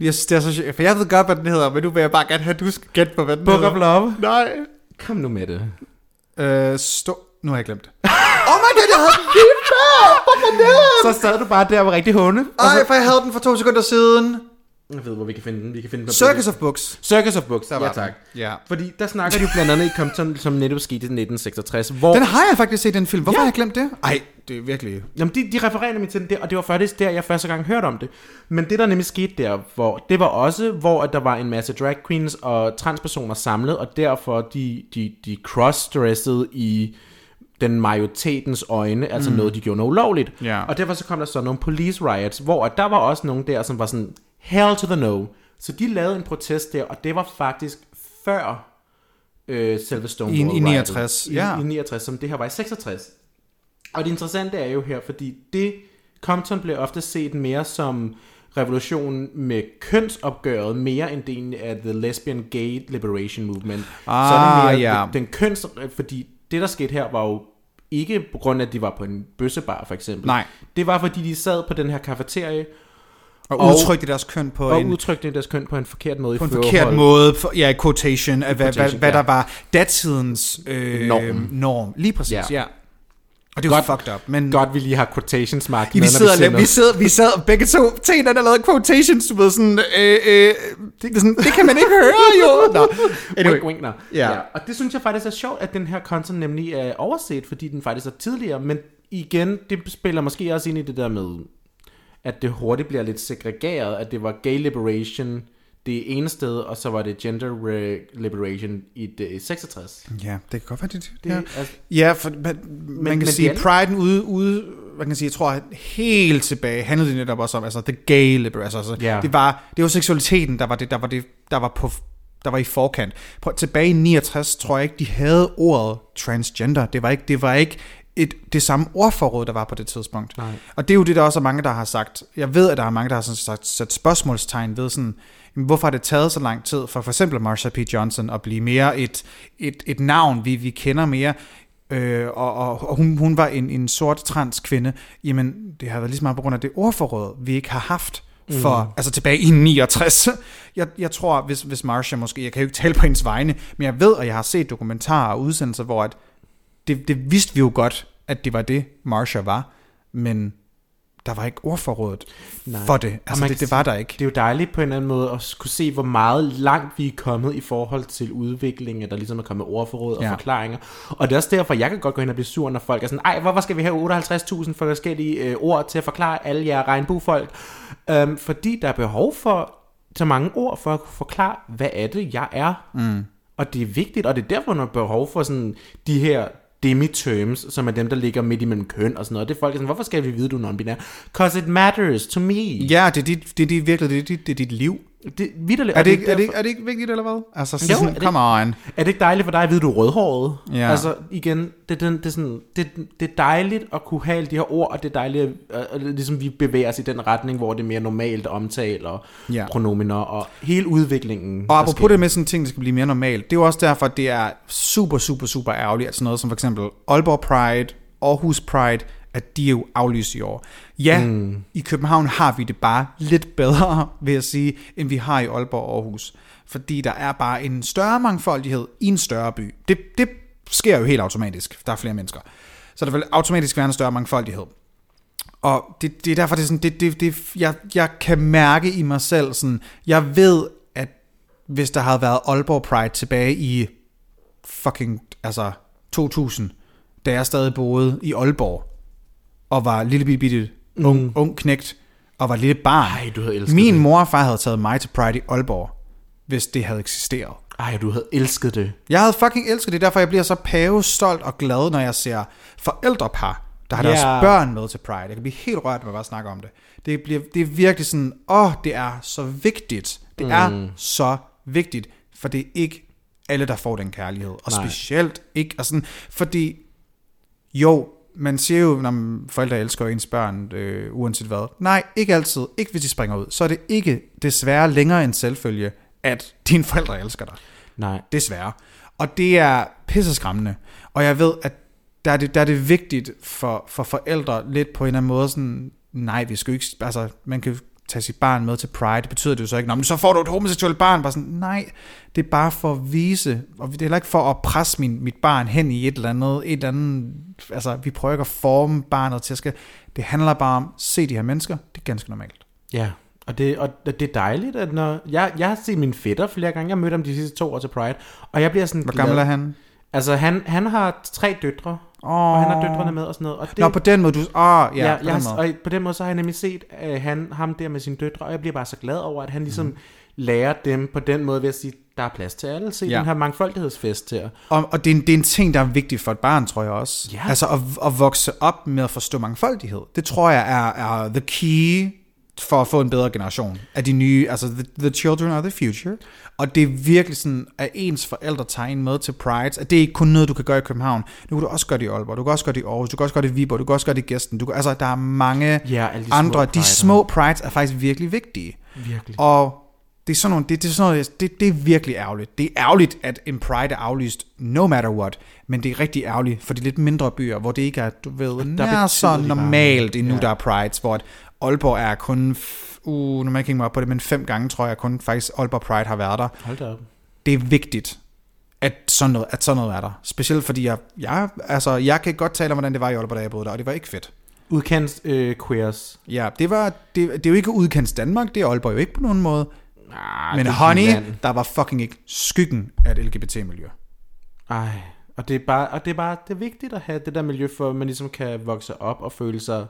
Jeg synes, det er så sjovt, for jeg ved godt, hvad den hedder, men nu vil jeg bare gerne have, at du skal gætte på, hvad den Book hedder. of Love. Nej. Kom nu med det. Øh, stå... Nu har jeg glemt det. Oh my god, jeg havde den lige før! Hvorfor det? Så sad du bare der og var rigtig og Ej, for jeg havde den for to sekunder siden. Jeg ved, hvor vi kan finde den. Vi kan finde den på Circus of Books. Circus of Books, Der ja var tak. den. Ja. Fordi der snakker de jo blandt andet i Compton, som netop skete i 1966, hvor... Den har jeg faktisk set, den film. Hvorfor Ja. har jeg glemt det? Ej, det er virkelig... Jamen, de, de refererer nemlig til den der, og det var faktisk der, jeg første gang hørte om det. Men det, der nemlig skete der, hvor, det var også, hvor at der var en masse drag queens og transpersoner samlet, og derfor de, de, de crossdressede i den majoritetens øjne, altså mm. noget, de gjorde noget ulovligt. Ja. Og derfor så kom der så nogle police riots, hvor at der var også nogen der, som var sådan, hell to the no. Så de lavede en protest der, og det var faktisk før øh, selve Stonewall I- i riotet. 69, I, ja. I 69, som det her var i 66. Og det interessante er jo her, fordi det, Compton blev ofte set mere som revolution med kønsopgøret, mere end egentlig er The Lesbian Gay Liberation Movement. Ah, så er det mere ja. den, den køns... Fordi det, der skete her, var jo ikke på grund af, at de var på en bøssebar, for eksempel. Nej. Det var, fordi de sad på den her kafeterie, Og, Og- udtrykte deres køn på og en, udtrykte deres køn på en forkert måde. på en forhold- forkert måde. For, ja, quotation af, hvad, hvad, hvad ja. der var datidens øh, Norm. norm. Lige præcis, Ja. ja. Og det er Godt. fucked up. Men Godt, vi lige har quotations mark Ja, vi sidder, vi, vi sidder, vi sad begge to til en, der lavede quotations, du ved, sådan, øh, øh, det, sådan, det kan man ikke høre, jo. Nå, anyway. Wink, wink, no. Ja. ja. Og det synes jeg faktisk er sjovt, at den her content nemlig er overset, fordi den faktisk er tidligere. Men igen, det spiller måske også ind i det der med, at det hurtigt bliver lidt segregeret, at det var gay liberation det ene sted, og så var det gender liberation i det 66. Ja, det kan godt være det. Det, ja. altså, Ja, for man, man kan men sige, de Pride'en ude, ude, man kan sige, jeg tror, at helt tilbage handlede det netop også om, altså the gay liberation, altså, Ja. det var, det var seksualiteten, der var det, der var det, der var på, der var i forkant. På, tilbage i 69 tror jeg ikke, de havde ordet transgender. Det var ikke, det var ikke et, det samme ordforråd, der var på det tidspunkt. Nej. Og det er jo det, der også er mange, der har sagt. Jeg ved, at der er mange, der har sådan sagt, sat spørgsmålstegn ved sådan, jamen, hvorfor har det taget så lang tid for for eksempel Marsha P. Johnson at blive mere et, et, et navn, vi, vi kender mere. øh, og, og, og hun, hun var en, en sort trans kvinde, jamen det har været lige så meget på grund af det ordforråd, vi ikke har haft for, mm. altså tilbage i 69. Jeg, jeg tror, hvis, hvis Marsha måske, jeg kan jo ikke tale på hendes vegne, men jeg ved, og jeg har set dokumentarer og udsendelser, hvor at det, det vidste vi jo godt, at det var det, Marsha var, men der var ikke ordforrådet Nej. for det. Altså man det, det var der ikke. Det er jo dejligt på en eller anden måde at kunne se, hvor meget langt vi er kommet i forhold til udviklingen, at der ligesom er kommet ordforråd og Ja. forklaringer. Og det er også derfor, jeg kan godt gå hen og blive sur, når folk er sådan, ej, hvorfor skal vi have 58.000 forskellige øh, ord til at forklare alle jer regnbuefolk? Øhm, fordi der er behov for så mange ord for at kunne forklare, hvad er det, jeg er? Mm. Og det er vigtigt, og det er derfor, der er behov for sådan de her demi-terms, som er dem, der ligger midt imellem køn og sådan noget. Det er folk, sådan, hvorfor skal vi vide, du er non-binær? Cause it matters to me. Ja, det er, dit, det er dit, virkelig, det er dit, det er dit liv. Det, vitterligt, Er det, ikke, er, det, ikke- er det ikke vigtigt, eller hvad? Altså, Jo, sådan, er det- come on. Er det ikke dejligt for dig at vide, at du er rødhåret? Ja. Altså igen, det, er den, det, er sådan, det, det er dejligt at kunne have alle de her ord, og det er dejligt, at, at, at ligesom vi bevæger os i den retning, hvor det er mere normalt at omtale og Ja. pronominer og hele udviklingen. Og apropos sker. det med sådan ting, der skal blive mere normalt, det er jo også derfor, at det er super, super, super ærgerligt, at sådan noget som for eksempel Aalborg Pride, Aarhus Pride, at de er jo aflyst i år. Ja, mm. i København har vi det bare lidt bedre, vil jeg sige, end vi har i Aalborg og Aarhus. Fordi der er bare en større mangfoldighed i en større by. Det, det sker jo helt automatisk, der er flere mennesker. Så der vil automatisk være en større mangfoldighed. Og det, det er derfor, det er sådan, det, det, det, jeg, jeg kan mærke i mig selv, sådan, jeg ved, at hvis der havde været Aalborg Pride tilbage i fucking, altså 2000, da jeg stadig boede i Aalborg, og var lille bitte, bitte ung, mm. ung knægt, og var lille barn. Ej, du havde elsket Min det. mor og far havde taget mig til Pride i Aalborg, hvis det havde eksisteret. Ej, du havde elsket det. Jeg havde fucking elsket det, derfor jeg bliver så pave stolt og glad, når jeg ser forældrepar, der har deres Ja. børn med til Pride. Jeg kan blive helt rørt, når jeg bare snakker om det. Det, bliver, det er virkelig sådan, åh, det er så vigtigt. Det mm. er så vigtigt, for det er ikke alle, der får den kærlighed. Og Nej. specielt ikke, og sådan, fordi jo, man siger jo, når forældre elsker ens børn, øh, uanset hvad. Nej, ikke altid. Ikke hvis de springer ud. Så er det ikke desværre længere en selvfølge, at dine forældre elsker dig. Nej. Desværre. Og det er pisseskræmmende. Og jeg ved, at der er det, der er det vigtigt for, for forældre lidt på en eller anden måde sådan, nej, vi skal ikke, altså, man kan tage sit barn med til Pride, det betyder det jo så ikke, Nå, men så får du et homoseksuelt barn, bare sådan, nej, det er bare for at vise, og det er heller ikke for at presse min, mit barn hen i et eller andet, et eller andet, altså, vi prøver ikke at forme barnet til at skal, det handler bare om, se de her mennesker, det er ganske normalt. Ja, og det, og det er dejligt, at når... Jeg, jeg har set min fætter flere gange. Jeg mødte ham de sidste to år til Pride. Og jeg bliver sådan Hvor gammel glad. er han? Altså, han, han har tre døtre. Åh. Og han har døtrene med og sådan noget. Og det, Nå, på den måde, du, åh, ja, ja, på jeg, den har- måde. og på den måde, så har jeg nemlig set uh, han, ham der med sine døtre, og jeg bliver bare så glad over, at han ligesom mm. lærer dem på den måde ved at sige, der er plads til alle. Se ja. den her mangfoldighedsfest her. Og, og det, er en, det er en ting, der er vigtig for et barn, tror jeg også. Ja. Altså at, at vokse op med at forstå mangfoldighed. Det tror jeg er, er the key for at få en bedre generation af de nye, altså the, the children are the future. Og det er virkelig sådan, at ens forældre tager en med til Pride, at det er ikke kun noget, du kan gøre i København. Nu kan du også gøre det i Aalborg, du kan også gøre det i Aarhus, du kan også gøre det i Viborg, du kan også gøre det i Gæsten. Du kan, altså, der er mange Ja, de små andre. De prider. små Prides er faktisk virkelig vigtige. Virkelig. Og det er sådan nogle, det, det, er sådan noget, det, det er virkelig ærgerligt. Det er ærgerligt, at en Pride er aflyst, no matter what. Men det er rigtig ærgerligt for de lidt mindre byer, hvor det ikke er, du ved, nær så normalt endnu, Ja. der er Prides, hvor at Aalborg er kun, uh, nu jeg ikke mig op på det, men fem gange tror jeg kun faktisk Aalborg Pride har været der. Hold da op. Det er vigtigt, at sådan noget, at sådan noget er der. Specielt fordi jeg, jeg, altså, jeg kan godt tale om, hvordan det var i Aalborg, da jeg boede der, og det var ikke fedt. Udkendt øh, queers. Ja, det var, det, det er jo ikke udkendt Danmark, det er Aalborg jo ikke på nogen måde. Ah, Men honey, der var fucking ikke skyggen af et LGBT-miljø. Ej, og det er bare, og det er bare, det er vigtigt at have det der miljø, for at man ligesom kan vokse op og føle sig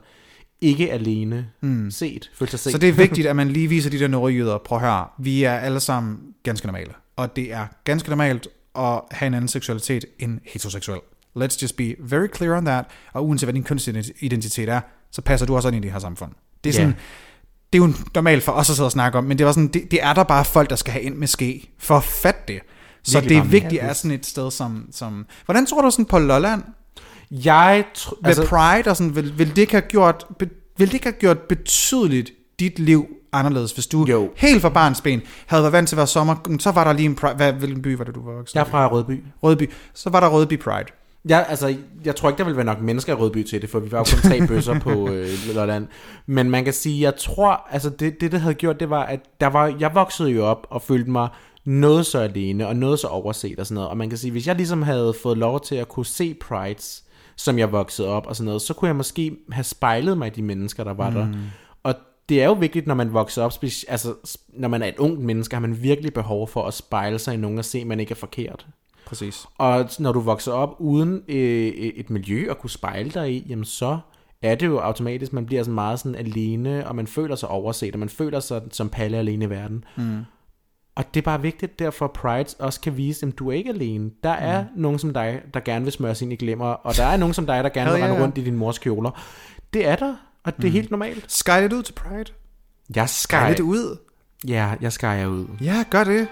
ikke alene mm. set. Føle sig set. Så det er vigtigt, at man lige viser de der nordjyder, prøv at høre, vi er alle sammen ganske normale. Og det er ganske normalt at have en anden seksualitet end heteroseksuel. Let's just be very clear on that. Og uanset hvad din kønsidentitet er, så passer du også ind i det her samfund. Det er sådan, Ja. det er jo normalt for os at sidde og snakke om, men det, var sådan, det, det er der bare folk, der skal have ind med ske, for at fatte det. Så Virkelig det er vigtigt, at sådan et sted som, som... Hvordan tror du sådan på Lolland, jeg tror, med altså, Pride og sådan, vil, vil, det ikke have gjort, be, vil det ikke have gjort betydeligt dit liv anderledes, hvis du Jo. helt fra barns ben havde været vant til at være sommer, så var der lige en Pride, hvad, hvilken by var det, du var vokset jeg er fra Rødby. Rødby, så var der Rødby Pride. Ja, altså, jeg tror ikke, der vil være nok mennesker i Rødby til det, for vi var jo kun tre bøsser på øh, Lolland. Men man kan sige, jeg tror, altså det, det, det havde gjort, det var, at der var, jeg voksede jo op og følte mig noget så alene, og noget så overset og sådan noget. Og man kan sige, hvis jeg ligesom havde fået lov til at kunne se Prides, som jeg voksede op og sådan noget, så kunne jeg måske have spejlet mig i de mennesker, der var mm. der. Og det er jo vigtigt, når man vokser op, altså når man er et ungt menneske, har man virkelig behov for at spejle sig i nogen og se, at man ikke er forkert. Præcis. Og når du vokser op uden øh, et miljø at kunne spejle dig i, jamen så er det jo automatisk, man bliver sådan meget sådan alene, og man føler sig overset, og man føler sig som palle alene i verden. Mm. Og det er bare vigtigt, derfor Pride også kan vise, at du er ikke alene. Der er mm. nogen som dig, der gerne vil smøre sin i glemmer, og der er nogen som dig, der gerne vil rende yeah. rundt i din mors kjoler. Det er der, og det er helt normalt. Skaj lidt ud til Pride. Jeg skaj, lidt ud. ja, jeg skærer ud. Ja, gør det.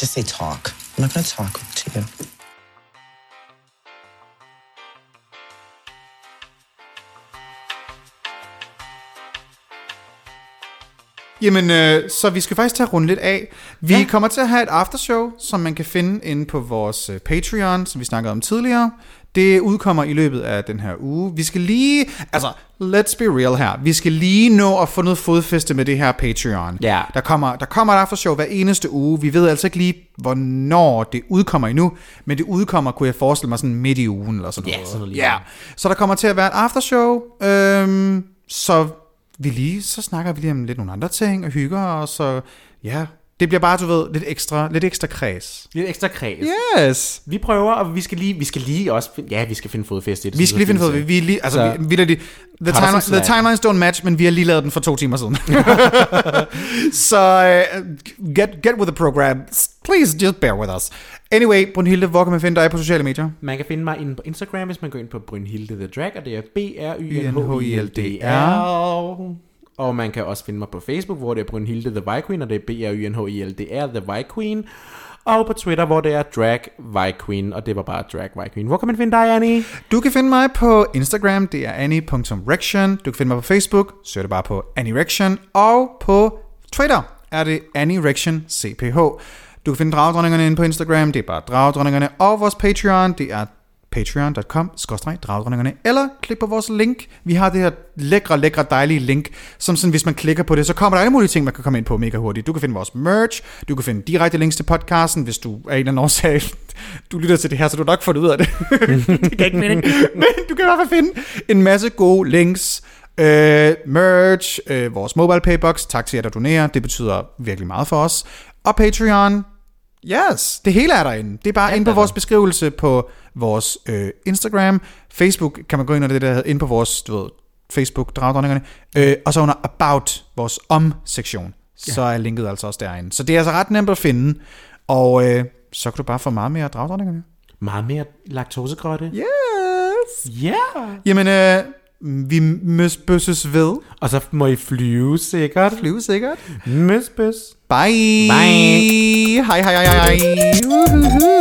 Just say talk. I'm not going to talk to you. Jamen, øh, så vi skal faktisk tage rundt lidt af. Vi ja. kommer til at have et aftershow, som man kan finde inde på vores øh, Patreon, som vi snakkede om tidligere. Det udkommer i løbet af den her uge. Vi skal lige, altså, let's be real her. Vi skal lige nå at få noget fodfæste med det her Patreon. Ja. Der kommer, der kommer et aftershow hver eneste uge. Vi ved altså ikke lige, hvornår det udkommer endnu, men det udkommer, kunne jeg forestille mig, sådan midt i ugen eller sådan Ja, noget. sådan noget. Ja, så der kommer til at være et aftershow, øhm, så vi lige, så snakker vi lige om lidt nogle andre ting og hygger os, så ja, det bliver bare, du ved, lidt ekstra, lidt ekstra kreds. Lidt ekstra kreds. Yes! Vi prøver, og vi skal lige, vi skal lige også, ja, vi skal finde fodfæste det. Vi skal lige finde af, vi er lige, altså, Så- vi, vi lige, the, some the timelines don't match, men vi har lige lavet den for to timer siden. så uh, get, get with the program. Please, just bear with us. Anyway, Brunhilde, hvor kan man finde dig på sociale medier? Man kan finde mig inde på Instagram, hvis man går ind på Brynhilde the Drag, og det er b r y n h i l d r Og man kan også finde mig på Facebook, hvor det er Brynhilde the Vi Queen, og det er b r y n h i l d r The Vi Queen. Og på Twitter, hvor det er Drag Vi Queen, og det var bare Drag Vi Queen. Hvor kan man finde dig, Annie? Du kan finde mig på Instagram, det er annie.rection. Du kan finde mig på Facebook, søg det bare på annierection. Og på Twitter er det annierection CPH. Du kan finde Dragdronningerne inde på Instagram, det er bare Dragdronningerne. Og vores Patreon, det er patreon.com dragdronningerne eller klik på vores link. Vi har det her lækre, lækre, dejlige link, som sådan, hvis man klikker på det, så kommer der alle mulige ting, man kan komme ind på mega hurtigt. Du kan finde vores merch, du kan finde direkte links til podcasten, hvis du er en eller anden årsag, du lytter til det her, så du har nok fået ud af det. det kan ikke mening. Men du kan i hvert fald finde en masse gode links, øh, merch, øh, vores mobile paybox, tak til jer, der donerer, det betyder virkelig meget for os. Og Patreon, Yes, det hele er derinde. Det er bare Alt inde på vores beskrivelse på vores øh, Instagram. Facebook kan man gå ind under det, der inde på vores du ved, Facebook, Dragdronningerne. Øh, og så under About, vores om-sektion. Så er linket altså også derinde. Så det er altså ret nemt at finde. Og øh, så kan du bare få meget mere Dragdronningerne. Meget mere laktosegrotte. Yes! Ja. Jamen, øh, vi møsbøsses ved. Og så må I flyve sikkert. Flyve sikkert. Møsbøs. Bye. Bye. Hej, hej, hej, hej. Uhuhu.